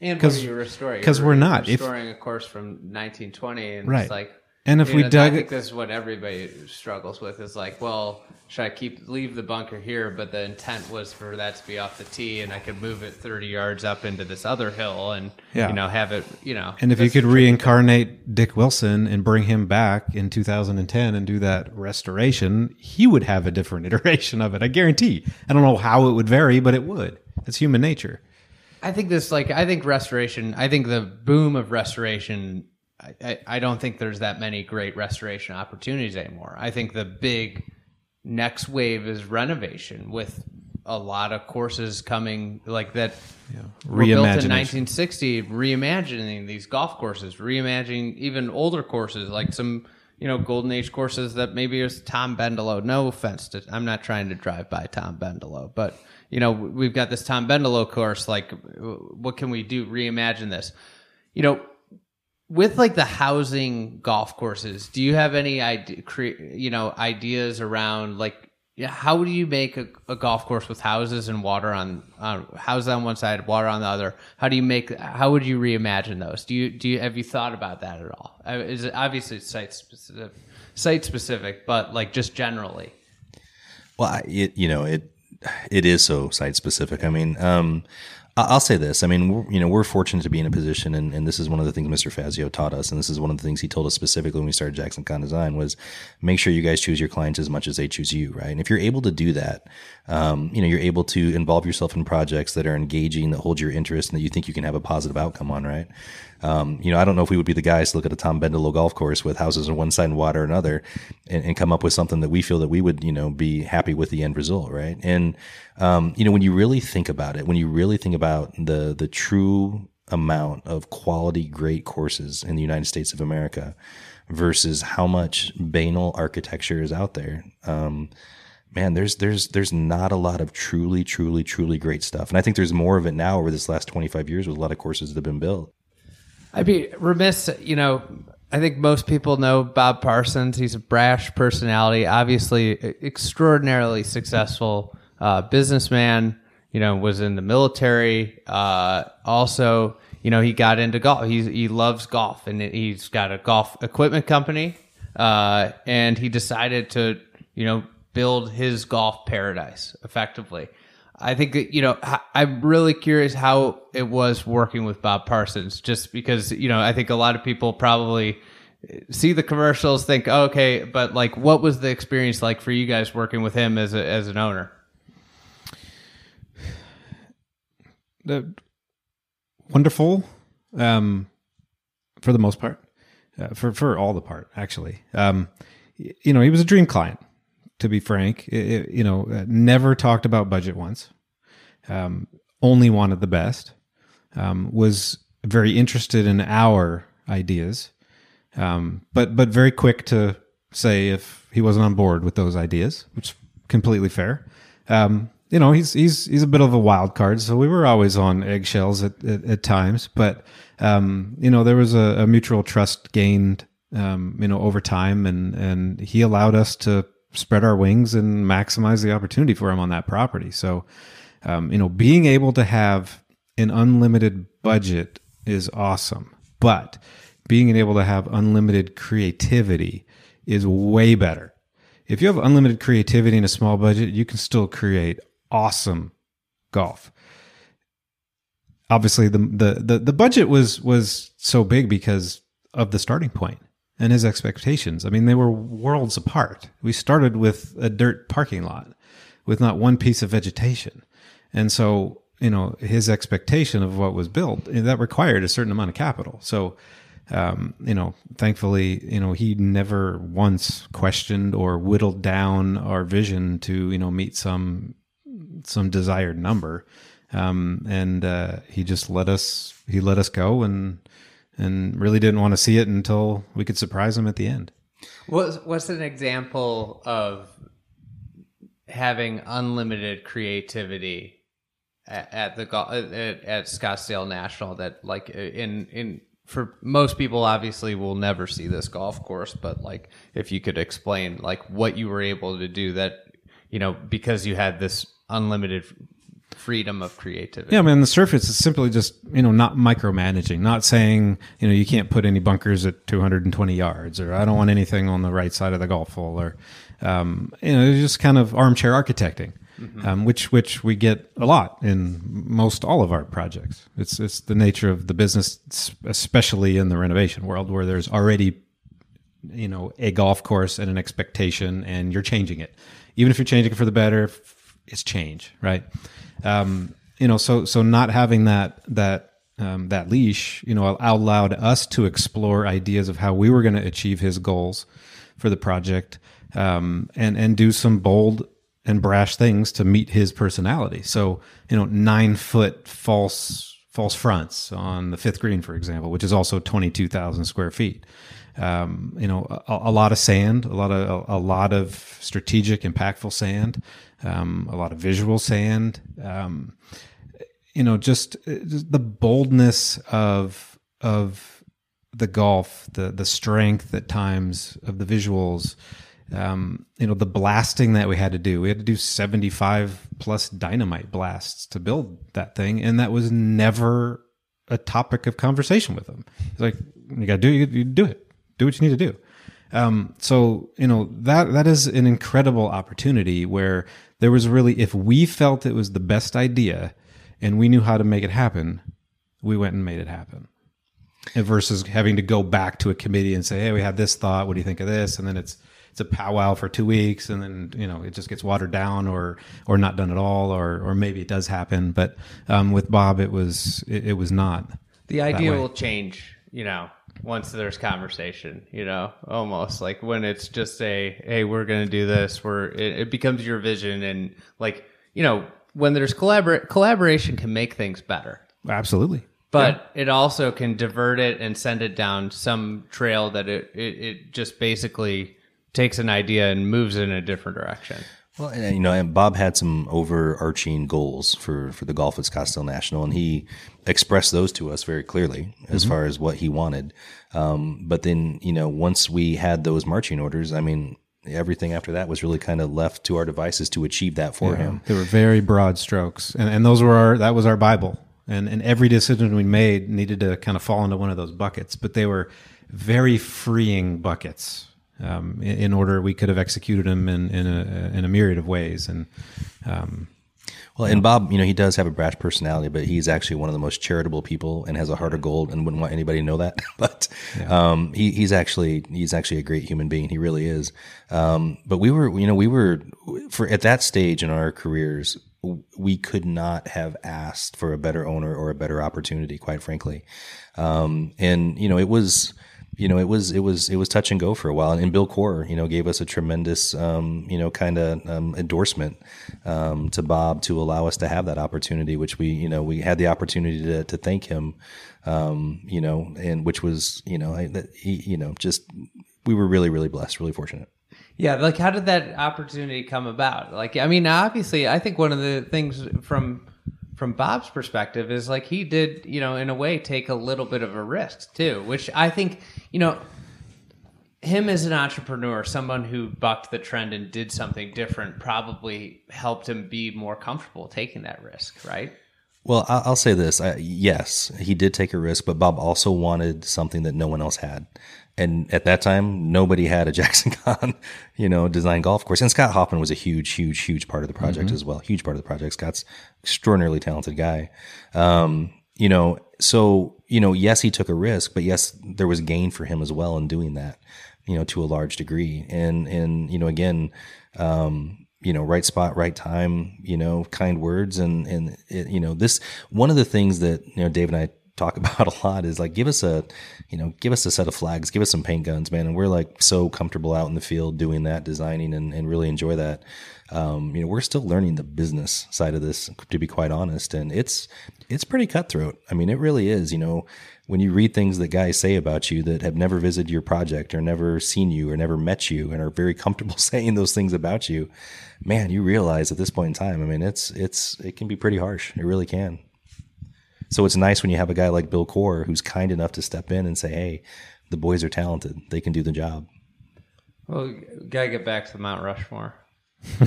and what are you restoring 'cause You're we're not. If- restoring a course from 1920 and Right. it's like And if you we know, I dug think this is what everybody struggles with is like, well, should I keep leave the bunker here? But the intent was for that to be off the tee, and I could move it thirty yards up into this other hill, and Yeah. you know have it, you know. And if you could tricky thing. reincarnate Dick Wilson and bring him back in 2010 and do that restoration, he would have a different [LAUGHS] iteration of it. I guarantee. I don't know how it would vary, but it would. It's human nature. I think this, like, I think restoration. I think the boom of restoration. I, I, don't think there's that many great restoration opportunities anymore. I think the big next wave is renovation, with a lot of courses coming like that. Were built in 1960, reimagining these golf courses, reimagining even older courses, like some you know golden age courses that maybe is Tom Bendelow. No offense to, I'm not trying to drive by Tom Bendelow, but you know we've got this Tom Bendelow course. Like, what can we do? Reimagine this. You know, with like the housing golf courses, do you have any idea, you know, ideas around like how do you make a, a golf course with houses and water on, on houses on one side, water on the other? How do you make? How would you reimagine those? Do you do you have you thought about that at all? Uh, Is it obviously site specific, site specific, but like just generally? Well, it, you know, it it is so site specific. I mean, um, I'll say this. I mean, you know, we're fortunate to be in a position, and, and this is one of the things Mr. Fazio taught us, and this is one of the things he told us specifically when we started Jackson Kahn Design was make sure you guys choose your clients as much as they choose you, right? And if you're able to do that, um, you know, you're able to involve yourself in projects that are engaging, that hold your interest, and that you think you can have a positive outcome on, right? Um, you know, I don't know if we would be the guys to look at a Tom Bendelow golf course with houses on one side and water another and, and come up with something that we feel that we would, you know, be happy with the end result, right? And, um, you know, when you really think about it, when you really think about the, the true amount of quality, great courses in the United States of America versus how much banal architecture is out there, um, man, there's there's there's not a lot of truly, truly, truly great stuff. And I think there's more of it now over this last 25 years with a lot of courses that have been built. I'd be remiss, you know. I think most people know Bob Parsons. He's a brash personality, obviously extraordinarily successful uh, businessman. You know, was in the military. Uh, also, you know, he got into golf. He's, he loves golf, and he's got a golf equipment company. Uh, and he decided to, you know, build his golf paradise effectively. I think that, you know, I'm really curious how it was working with Bob Parsons, just because, you know, I think a lot of people probably see the commercials, think, oh, okay, but like, what was the experience like for you guys working with him as a, as an owner? the wonderful um, for the most part uh, for for all the part actually um, you know he was a dream client to be frank I- I- you know uh, never talked about budget once. Um, only wanted the best. Um, was very interested in our ideas. Um, but but very quick to say if he wasn't on board with those ideas which is completely fair. Um, you know, he's he's he's a bit of a wild card, so we were always on eggshells at at, at times. But um, you know, there was a, a mutual trust gained, um, you know, over time, and and he allowed us to spread our wings and maximize the opportunity for him on that property. So, um, you know, being able to have an unlimited budget is awesome, but being able to have unlimited creativity is way better. If you have unlimited creativity in a small budget, you can still create awesome golf. Obviously, the, the the the budget was was so big because of the starting point and his expectations. I mean, they were worlds apart. We started with a dirt parking lot with not one piece of vegetation, and so you know his expectation of what was built that required a certain amount of capital. So. Um, you know, thankfully, you know, he never once questioned or whittled down our vision to, you know, meet some some desired number, um, and uh, he just let us he let us go and and really didn't want to see it until we could surprise them at the end. What's what's an example of having unlimited creativity at, at the at, at Scottsdale National that like in in for most people obviously will never see this golf course but like if you could explain like what you were able to do that you know because you had this unlimited freedom of creativity. Yeah, I mean, the surface, is simply just you know not micromanaging, not saying you know you can't put any bunkers at 220 yards, or I don't want anything on the right side of the golf hole, or um, you know it's just kind of armchair architecting, mm-hmm. um, which which we get a lot in most all of our projects. It's it's the nature of the business, especially in the renovation world, where there's already you know a golf course and an expectation, and you're changing it, even if you're changing it for the better it's change, right? Um, you know, so so not having that that um, that leash, you know, allowed us to explore ideas of how we were going to achieve his goals for the project, um, and and do some bold and brash things to meet his personality. So you know, nine foot false false fronts on the fifth green, for example, which is also twenty two thousand square feet. Um, you know, a, a, lot of sand, a lot of a, a lot of strategic, impactful sand um, a lot of visual sand. Um, you know, just, just, the boldness of of the golf, the the strength at times of the visuals. Um, you know, the blasting that we had to do. We had to do seventy five plus dynamite blasts to build that thing, and that was never a topic of conversation with them. It's like you got to do you, you do it. Do what you need to do. Um, so you know that that is an incredible opportunity where there was really, if we felt it was the best idea and we knew how to make it happen, we went and made it happen. And versus having to go back to a committee and say, "Hey, we had this thought. What do you think of this?" And then it's it's a powwow for two weeks, and then you know it just gets watered down or or not done at all, or or maybe it does happen. But um, with Bob, it was it, it was not. The idea will change, you know, once there's conversation, you know, almost like when it's just a, hey, we're going to do this, where it, it, becomes your vision. And like, you know, when there's collabor- collaboration can make things better. Absolutely. But yeah. it also can divert it and send it down some trail that it, it, it just basically takes an idea and moves in a different direction. Well, and, you know, and Bob had some overarching goals for, for the golf at Scottsdale National, and he expressed those to us very clearly as mm-hmm. far as what he wanted. Um, but then, you know, once we had those marching orders, I mean, everything after that was really kind of left to our devices to achieve that for yeah, him. They were very broad strokes, and and those were our that was our Bible, and and every decision we made needed to kind of fall into one of those buckets, but they were very freeing buckets um, in, in, order we could have executed them in in a, in a myriad of ways. And um, well, and Bob, you know, he does have a brash personality, but he's actually one of the most charitable people and has a heart of gold, and wouldn't want anybody to know that. [LAUGHS] but yeah. um, he, he's actually he's actually a great human being. He really is. Um, but we were, you know, we were for at that stage in our careers, we could not have asked for a better owner or a better opportunity, quite frankly. Um, and you know, it was you know, it was it was it was touch and go for a while. And, Bill Coore, you know, gave us a tremendous, um, you know, kind of um, endorsement um, to Bob to allow us to have that opportunity, which we, you know, we had the opportunity to, to thank him, um, you know, and which was, you know, I, he, you know, just we were really really blessed, really fortunate. Yeah, like how did that opportunity come about? Like, I mean, obviously, I think one of the things from from Bob's perspective is like he did, you know, in a way, take a little bit of a risk too, which I think, you know, him as an entrepreneur, someone who bucked the trend and did something different, probably helped him be more comfortable taking that risk, right? Well, I- I'll say this: I, yes, he did take a risk, but Bob also wanted something that no one else had. And at that time, nobody had a [LAUGHS] Jackson Kahn, you know, design golf course. And Scott Hoffman was a huge, huge, huge part of the project as well. Huge part of the project. Scott's extraordinarily talented guy. Um, you know, so, you know, yes, he took a risk, but yes, there was gain for him as well in doing that, you know, to a large degree. And, and, you know, again, um, you know, right spot, right time, you know, kind words. And, and, it, you know, this, one of the things that, you know, Dave and I talk [LAUGHS] about a lot is like, give us a, you know, give us a set of flags, give us some paint guns, man. And we're like so comfortable out in the field doing that, designing and, and really enjoy that. Um, you know, we're still learning the business side of this, to be quite honest. And it's, it's pretty cutthroat. I mean, it really is, you know, when you read things that guys say about you that have never visited your project or never seen you or never met you and are very [LAUGHS] comfortable [LAUGHS] saying those things about you, man, you realize at this point in time, I mean, it's, it's, it can be pretty harsh. It really can. So it's nice when you have a guy like Bill Coore who's kind enough to step in and say, Hey, the boys are talented. They can do the job. Well, gotta get back to Mount Rushmore.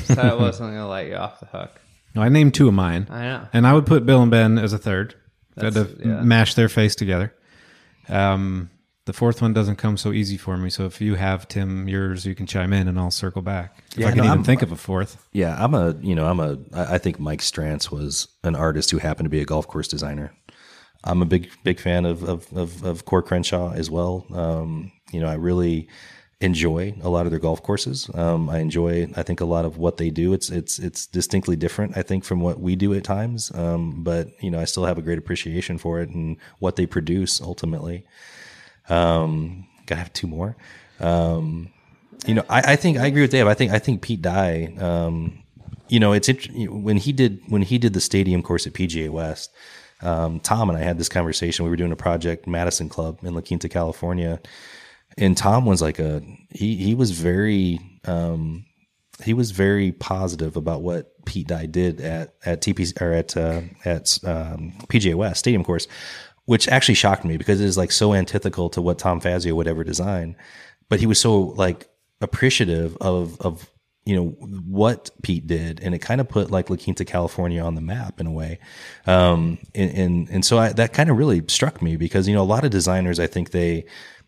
so I wasn't gonna let you off the hook. No, I named two of mine. I know. And I would put Bill and Ben as a third. Had to yeah. mash their face together. Um, the fourth one doesn't come so easy for me. So if you have Tim yours, you can chime in, and I'll circle back. If Yeah, I can no, even I'm- think of a fourth. Yeah, I'm a, you know, I'm a I think Mike Strantz was an artist who happened to be a golf course designer. I'm a big, big fan of, of, of, of Coore Crenshaw as well. Um, you know, I really enjoy a lot of their golf courses. Um, I enjoy, I think a lot of what they do. It's, it's, it's distinctly different, I think, from what we do at times. Um, but, you know, I still have a great appreciation for it and what they produce ultimately. Um, gotta have two more. Um, you know, I, I think I agree with Dave. I think I think Pete Dye. Um, you know, it's when he did when he did the stadium course at PGA West. Um, Tom and I had this conversation. We were doing a project, Madison Club in La Quinta, California, and Tom was like a he he was very um, he was very positive about what Pete Dye did at at TP or at uh, at um, PGA West Stadium Course, which actually shocked me because it is like so antithetical to what Tom Fazio would ever design. But he was so like appreciative of of you know what Pete did, and it kind of put like La Quinta, California, on the map in a way. Um, and and, and so I, that kind of really struck me because you know a lot of designers, I think they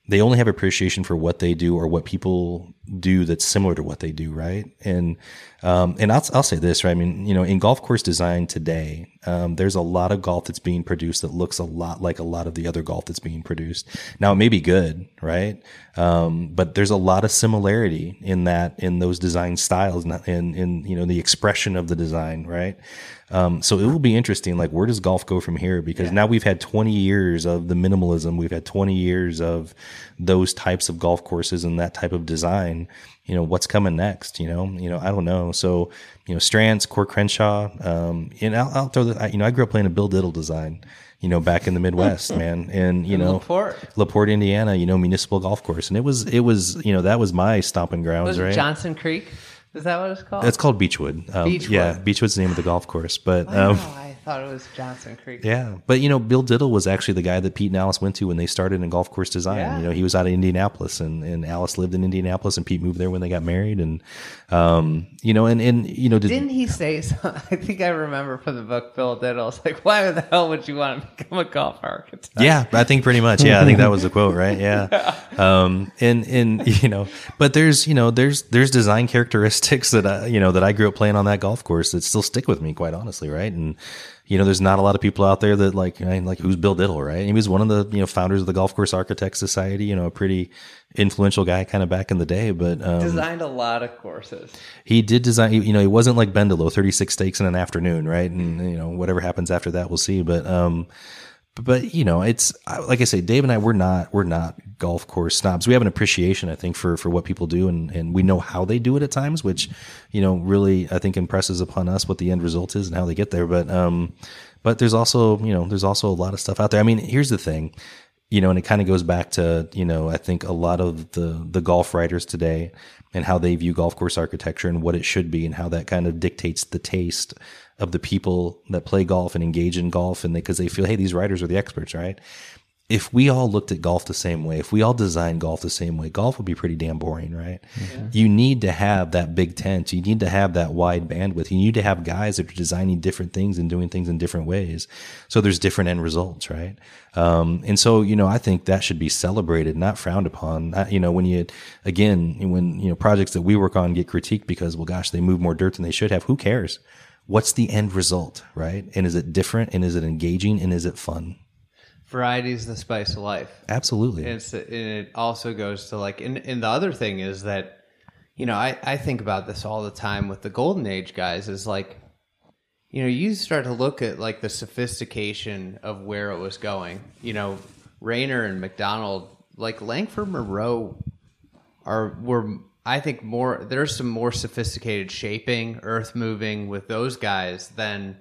they only have appreciation for what they do or what people do that's similar to what they do, right? And um, and I'll I'll say this, right? I mean, you know, in golf course design today, um, there's a lot of golf that's being produced that looks a lot like a lot of the other golf that's being produced. Now, it may be good, right? Um, but there's a lot of similarity in that in those design styles and in, in you know the expression of the design, right? Um, so it will be interesting. Like, where does golf go from here? Because now we've had 20 years of the minimalism. We've had 20 years of those types of golf courses and that type of design. You know, what's coming next? You know, you know, I don't know. So, you know, Strantz, Coore Crenshaw, um, and I'll, I'll throw the, I- you know, I grew up playing a Bill Diddel design, you know, back in the Midwest, [LAUGHS] man. And, you know, Laporte. Laporte, Indiana, you know, municipal golf course. And it was, it was, you know, that was my stomping grounds, Was it right? Johnson Creek? Is that what it's called? It's called Beechwood. Um, Beechwood. Yeah, Beechwood's the name of the golf course. But um, I thought it was Johnson Creek. yeah, but you know, Bill Diddel was actually the guy that Pete and Alice went to when they started in golf course design. Yeah. You know, he was out of Indianapolis, and, and Alice lived in Indianapolis, and Pete moved there when they got married, and um, you know, and and you know, did, Didn't he say [LAUGHS] so? I think I remember from the book Bill Diddel. It's like, why the hell would you want to become a golf architect? Yeah, I think pretty much. Yeah, I think that was the quote, right? [LAUGHS] Yeah. Um, and and [LAUGHS] you know, but there's you know there's there's design characteristics that I you know that I grew up playing on that golf course that still stick with me, quite honestly, right? And you know, there's not a lot of people out there that like I mean, like who's Bill Diddel, right? He was one of the you know founders of the Golf Course Architects Society. You know, a pretty influential guy, kind of back in the day, but um, Designed a lot of courses. he did design you know he wasn't like Bendelow 36 stakes in an afternoon right and you know whatever happens after that we'll see but um but, you know it's like I say Dave and I we're not we're not golf course snobs. We have an appreciation I think for for what people do and and we know how they do it at times which you know really I think impresses upon us what the end result is and how they get there. But um but there's also you know there's also a lot of stuff out there. I mean here's the thing you know, and it kind of goes back to, you know, I think a lot of the, the golf writers today and how they view golf course architecture and what it should be and how that kind of dictates the taste of the people that play golf and engage in golf and they because they, feel, hey, these writers are the experts, right? if we all looked at golf the same way, if we all designed golf the same way, golf would be pretty damn boring, right? You need to have that big tent. You need to have that wide bandwidth. You need to have guys that are designing different things and doing things in different ways. So there's different end results, right? Um, and so, you know, I think that should be celebrated, not frowned upon. you know, when you, again, when, you know, projects that we work on get critiqued because, well, gosh, they move more dirt than they should have. Who cares? What's the end result, right? And is it different? And is it engaging? And is it fun? variety is the spice of life. Absolutely. And, it's, and it also goes to like, and, and the other thing is that, you know, I, I think about this all the time with the golden age guys is like, you know, you start to look at like the sophistication of where it was going. You know, Raynor and Macdonald, like Langford Moreau, are were I think more. There's some more sophisticated shaping, earth moving with those guys than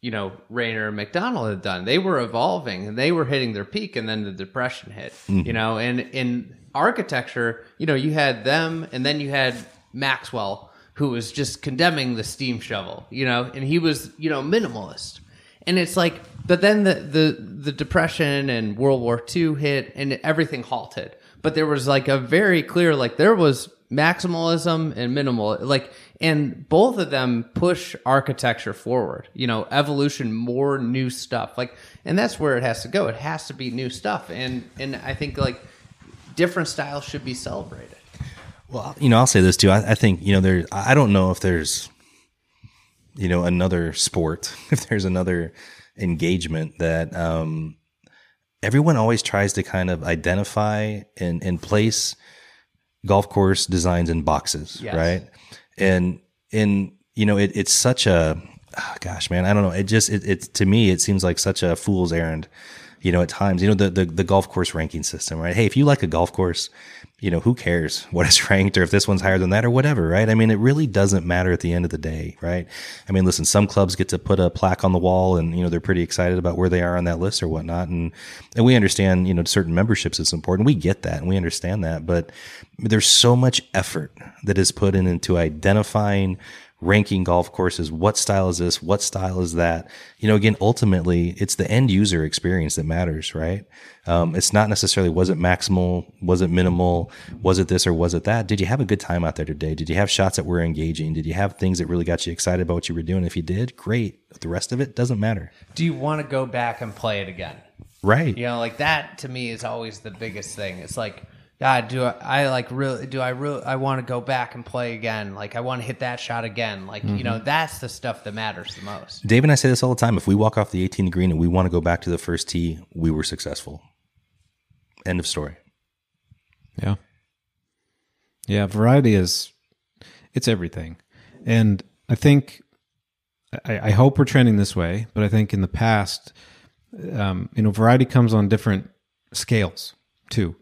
you know Raynor and Macdonald had done. They were evolving and they were hitting their peak, and then the depression hit. Mm-hmm. You know, and in architecture, you know, you had them, and then you had Maxwell, who was just condemning the steam shovel. You know, and he was you know minimalist. And it's like, but then the the the depression and World War II hit, and everything halted. But there was like a very clear, like there was maximalism and minimal, like and both of them push architecture forward you know evolution more new stuff like and that's where it has to go. It has to be new stuff and and i think like different styles should be celebrated. Well you know i'll say this too. I, I think you know there i don't know if there's you know another sport [LAUGHS] if there's another engagement that um everyone always tries to kind of identify and, and place golf course designs in boxes yes. right and in you know it, it's such a oh gosh man i don't know it just it, it to me it seems like such a fool's errand you know at times you know the, the the golf course ranking system right? Hey if you like a golf course you know who cares [LAUGHS] what it's ranked or if this one's higher than that or whatever right? I mean it really doesn't matter at the end of the day right? I mean listen some clubs get to put a plaque on the wall and you know they're pretty excited about where they are on that list or whatnot. And and we understand you know certain memberships is important. We get that and we understand that. But there's so much effort that is put in into identifying ranking golf courses. What style is this? What style is that? You know, again, ultimately, it's the end user experience that matters, right? Um, it's not necessarily was it maximal, was it minimal, was it this or was it that? Did you have a good time out there today? Did you have shots that were engaging? Did you have things that really got you excited about what you were doing? If you did, great. The rest of it doesn't matter. Do you want to go back and play it again? Right. You know, like that to me is always the biggest thing. It's like, God, do I, I like really? Do I really? I want to go back and play again. Like I want to hit that shot again. Like mm-hmm. you know, mm-hmm. that's the stuff that matters the most. Dave and I say this all the time. If we walk off the 18 green and we want to go back to the first tee, we were successful. End of story. Yeah. Yeah, variety is it's everything, and I think I, I hope we're trending this way. But I think in the past, um, you know, variety comes on different scales too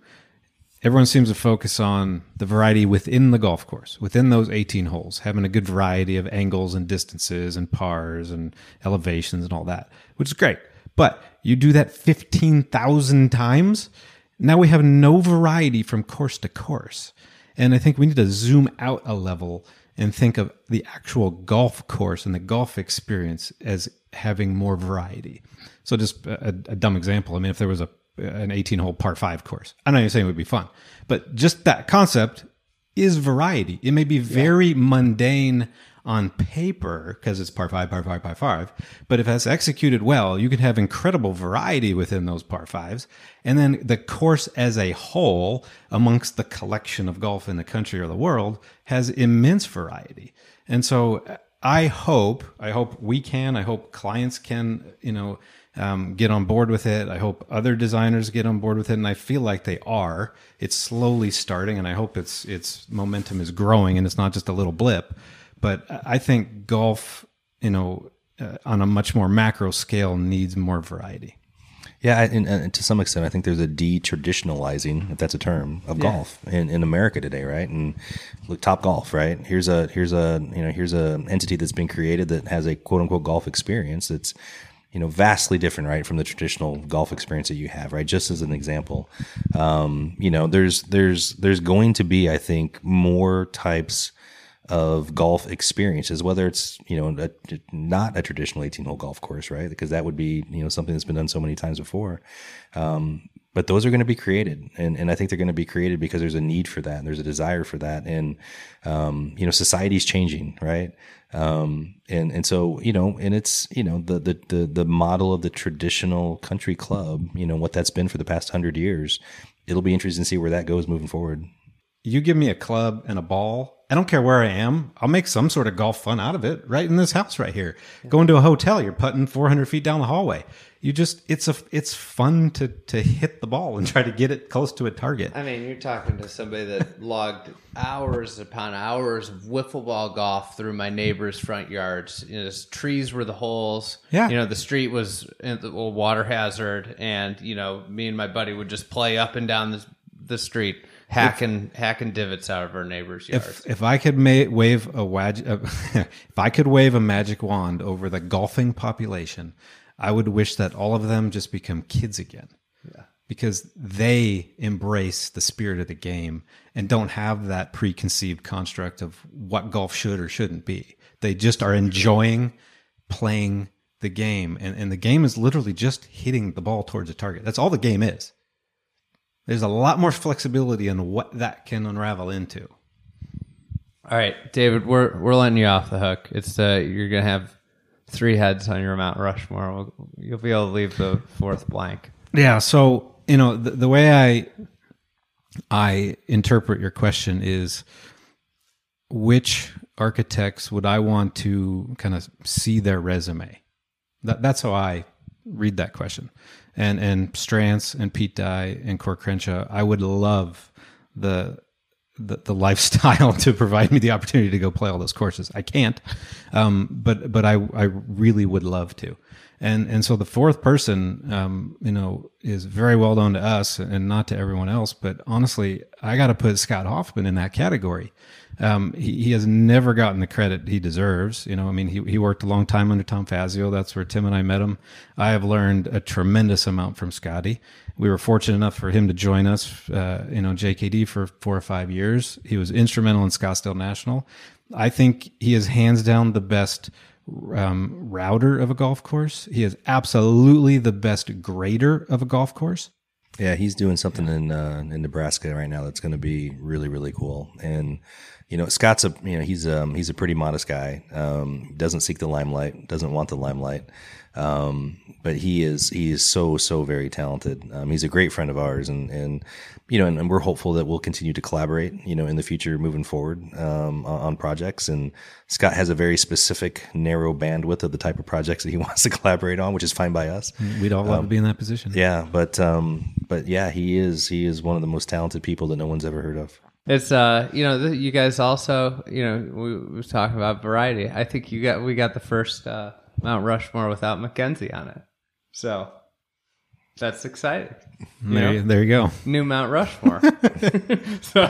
everyone seems to focus on the variety within the golf course, within those 18 holes, having a good variety of angles and distances and pars and elevations and all that, which is great. But you do that 15,000 times, now we have no variety from course to course. And I think we need to zoom out a level and think of the actual golf course and the golf experience as having more variety. So, just a, a dumb example. I mean, if there was a an 18 hole par five course. I'm not even saying it would be fun, but just that concept is variety. It may be very yeah. mundane on paper because it's par five, par five, par five. But if it's executed well, you can have incredible variety within those par fives. And then the course as a whole, amongst the collection of golf in the country or the world, has immense variety. And so uh, I hope, I hope we can, I hope clients can, you know, um, get on board with it. I hope other designers get on board with it, and I feel like they are. It's slowly starting, and I hope its its momentum is growing, and it's not just a little blip. But I think golf, you know, uh, on a much more macro scale, needs more variety. Yeah, and, and, to some extent, I think there's a de-traditionalizing, if that's a term, of yeah. golf in, in America today, right? And look, Top Golf, right? Here's a here's a you know here's a entity that's been created that has a quote unquote golf experience that's you know, vastly different, right, from the traditional golf experience that you have, right? Just as an example, um, you know, there's there's there's going to be, I think, more types of golf experiences, whether it's you know a, not a traditional 18 hole golf course, right? Because that would be you know something that's been done so many times before. Um, but those are going to be created, and and I think they're going to be created because there's a need for that, and there's a desire for that, and um, you know society's changing, right? Um, and and so you know, and it's you know the the the the model of the traditional country club, you know what that's been for the past hundred years. It'll be interesting to see where that goes moving forward. You give me a club and a ball I don't care where I am. I'll make some sort of golf fun out of it right in this house right here. Yeah. Going to a hotel, you're putting 400 feet down the hallway. You just, it's a, it's fun to, to hit the ball and try to get it close to a target. I mean, you're talking to somebody that [LAUGHS] logged hours upon hours of wiffle ball golf through my neighbor's front yards. You know, trees were the holes. Yeah. You know, the street was a water hazard. And, you know, me and my buddy would just play up and down the, the street hacking if, hacking divots out of our neighbors' yards. If, if I could ma- wave a wag- [LAUGHS] if I could wave a magic wand over the golfing population, I would wish that all of them just become kids again. Yeah. Because they embrace the spirit of the game and don't have that preconceived construct of what golf should or shouldn't be. They just are enjoying playing the game. And, and the game is literally just hitting the ball towards a target. That's all the game is. There's a lot more flexibility in what that can unravel into. All right, David, we're we're letting you off the hook. It's uh, you're gonna have three heads on your Mount Rushmore. You'll be able to leave the fourth blank. Yeah. So you know the, the way I I interpret your question is which architects would I want to kind of see their resume? That, that's how I read that question and and Strantz and Pete Dye and Coore Crenshaw, I would love the, the the, lifestyle [LAUGHS] to provide me the opportunity to go play all those courses. I can't, um, but but I I really would love to. And and so the fourth person, um, you know, is very well known to us and not to everyone else. But honestly, I got to put Scott Hoffman in that category. Um, he, he, has never gotten the credit he deserves. You know, I mean, he, he worked a long time under Tom Fazio. That's where Tim and I met him. I have learned a tremendous amount from Scotty. We were fortunate enough for him to join us, uh, you know, JKD for four or five years. He was instrumental in Scottsdale National. I think he is hands down the best um, router of a golf course. He is absolutely the best grader of a golf course. Yeah, he's doing something yeah. in uh, in Nebraska right now that's going to be really really cool. And you know, Scott's a you know he's um he's a pretty modest guy. Um, doesn't seek the limelight, doesn't want the limelight. Um, but he is he is so so very talented. Um, he's a great friend of ours, and and you know, and, and, we're hopeful that we'll continue to collaborate. You know, in the future, moving forward um, on, on, projects. And Scott has a very specific, narrow bandwidth of the type of projects that he [LAUGHS] wants to collaborate on, which is fine by us. We'd all love to be in that position. Yeah, but um, but yeah, he is he is one of the most talented people that no one's ever heard of. It's uh, you know, you guys also, you know, we, we was talking about variety. I think you got we got the first uh, Mount Rushmore without Mackenzie on it, so that's exciting. You there, you, there you go. New Mount Rushmore. [LAUGHS] so,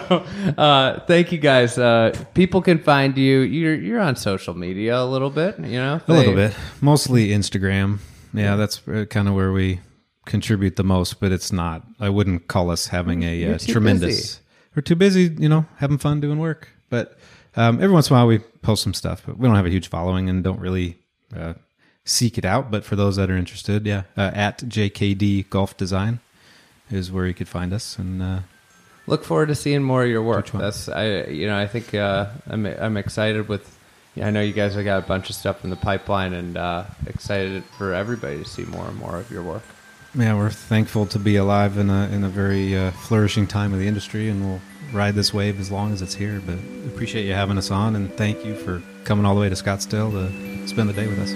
uh, thank you guys. Uh, people can find you. You're you're on social media a little bit. You know, a little bit, mostly Instagram. Yeah, that's uh, kind of where we contribute the most. But it's not. I wouldn't call us having a uh, tremendous. Busy we're too busy, you know, having fun doing work. But um, every once in a while we post some stuff, but we don't have a huge following and don't really uh, seek it out. But for those that are interested, yeah, uh, at JKD Golf Design is where you could find us and. Uh, Look forward to seeing more of your work. That's I, you know, I think uh, I'm I'm excited with. I know you guys have got a bunch of stuff in the pipeline, and uh, excited for everybody to see more and more of your work. Yeah, we're thankful to be alive in a in a very uh, flourishing time of the industry, and we'll ride this wave as long as it's here. But appreciate you having us on, and thank you for coming all the way to Scottsdale to spend the day with us.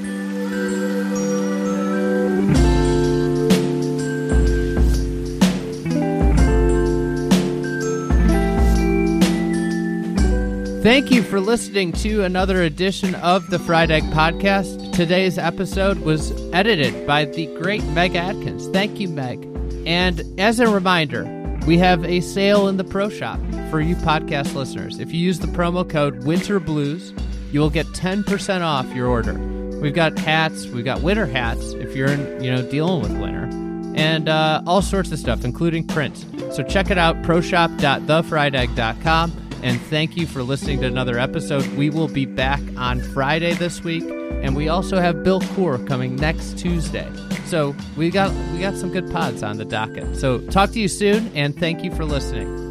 Thank you for listening to another edition of the Fried Egg Podcast. Today's episode was edited by the great Meg Adkins. Thank you, Meg. And as a reminder, we have a sale in the Pro Shop for you podcast listeners. If you use the promo code Winter Blues, you will get 10% off your order. We've got hats. We've got winter hats if you're in, you know dealing with winter, and uh, all sorts of stuff, including prints. So check it out, proshop.thefriedegg.com. And thank you for listening to another episode. We will be back on Friday this week, and we also have Bill Coore coming next Tuesday. So we got we got some good pods on the docket. So talk to you soon, and thank you for listening.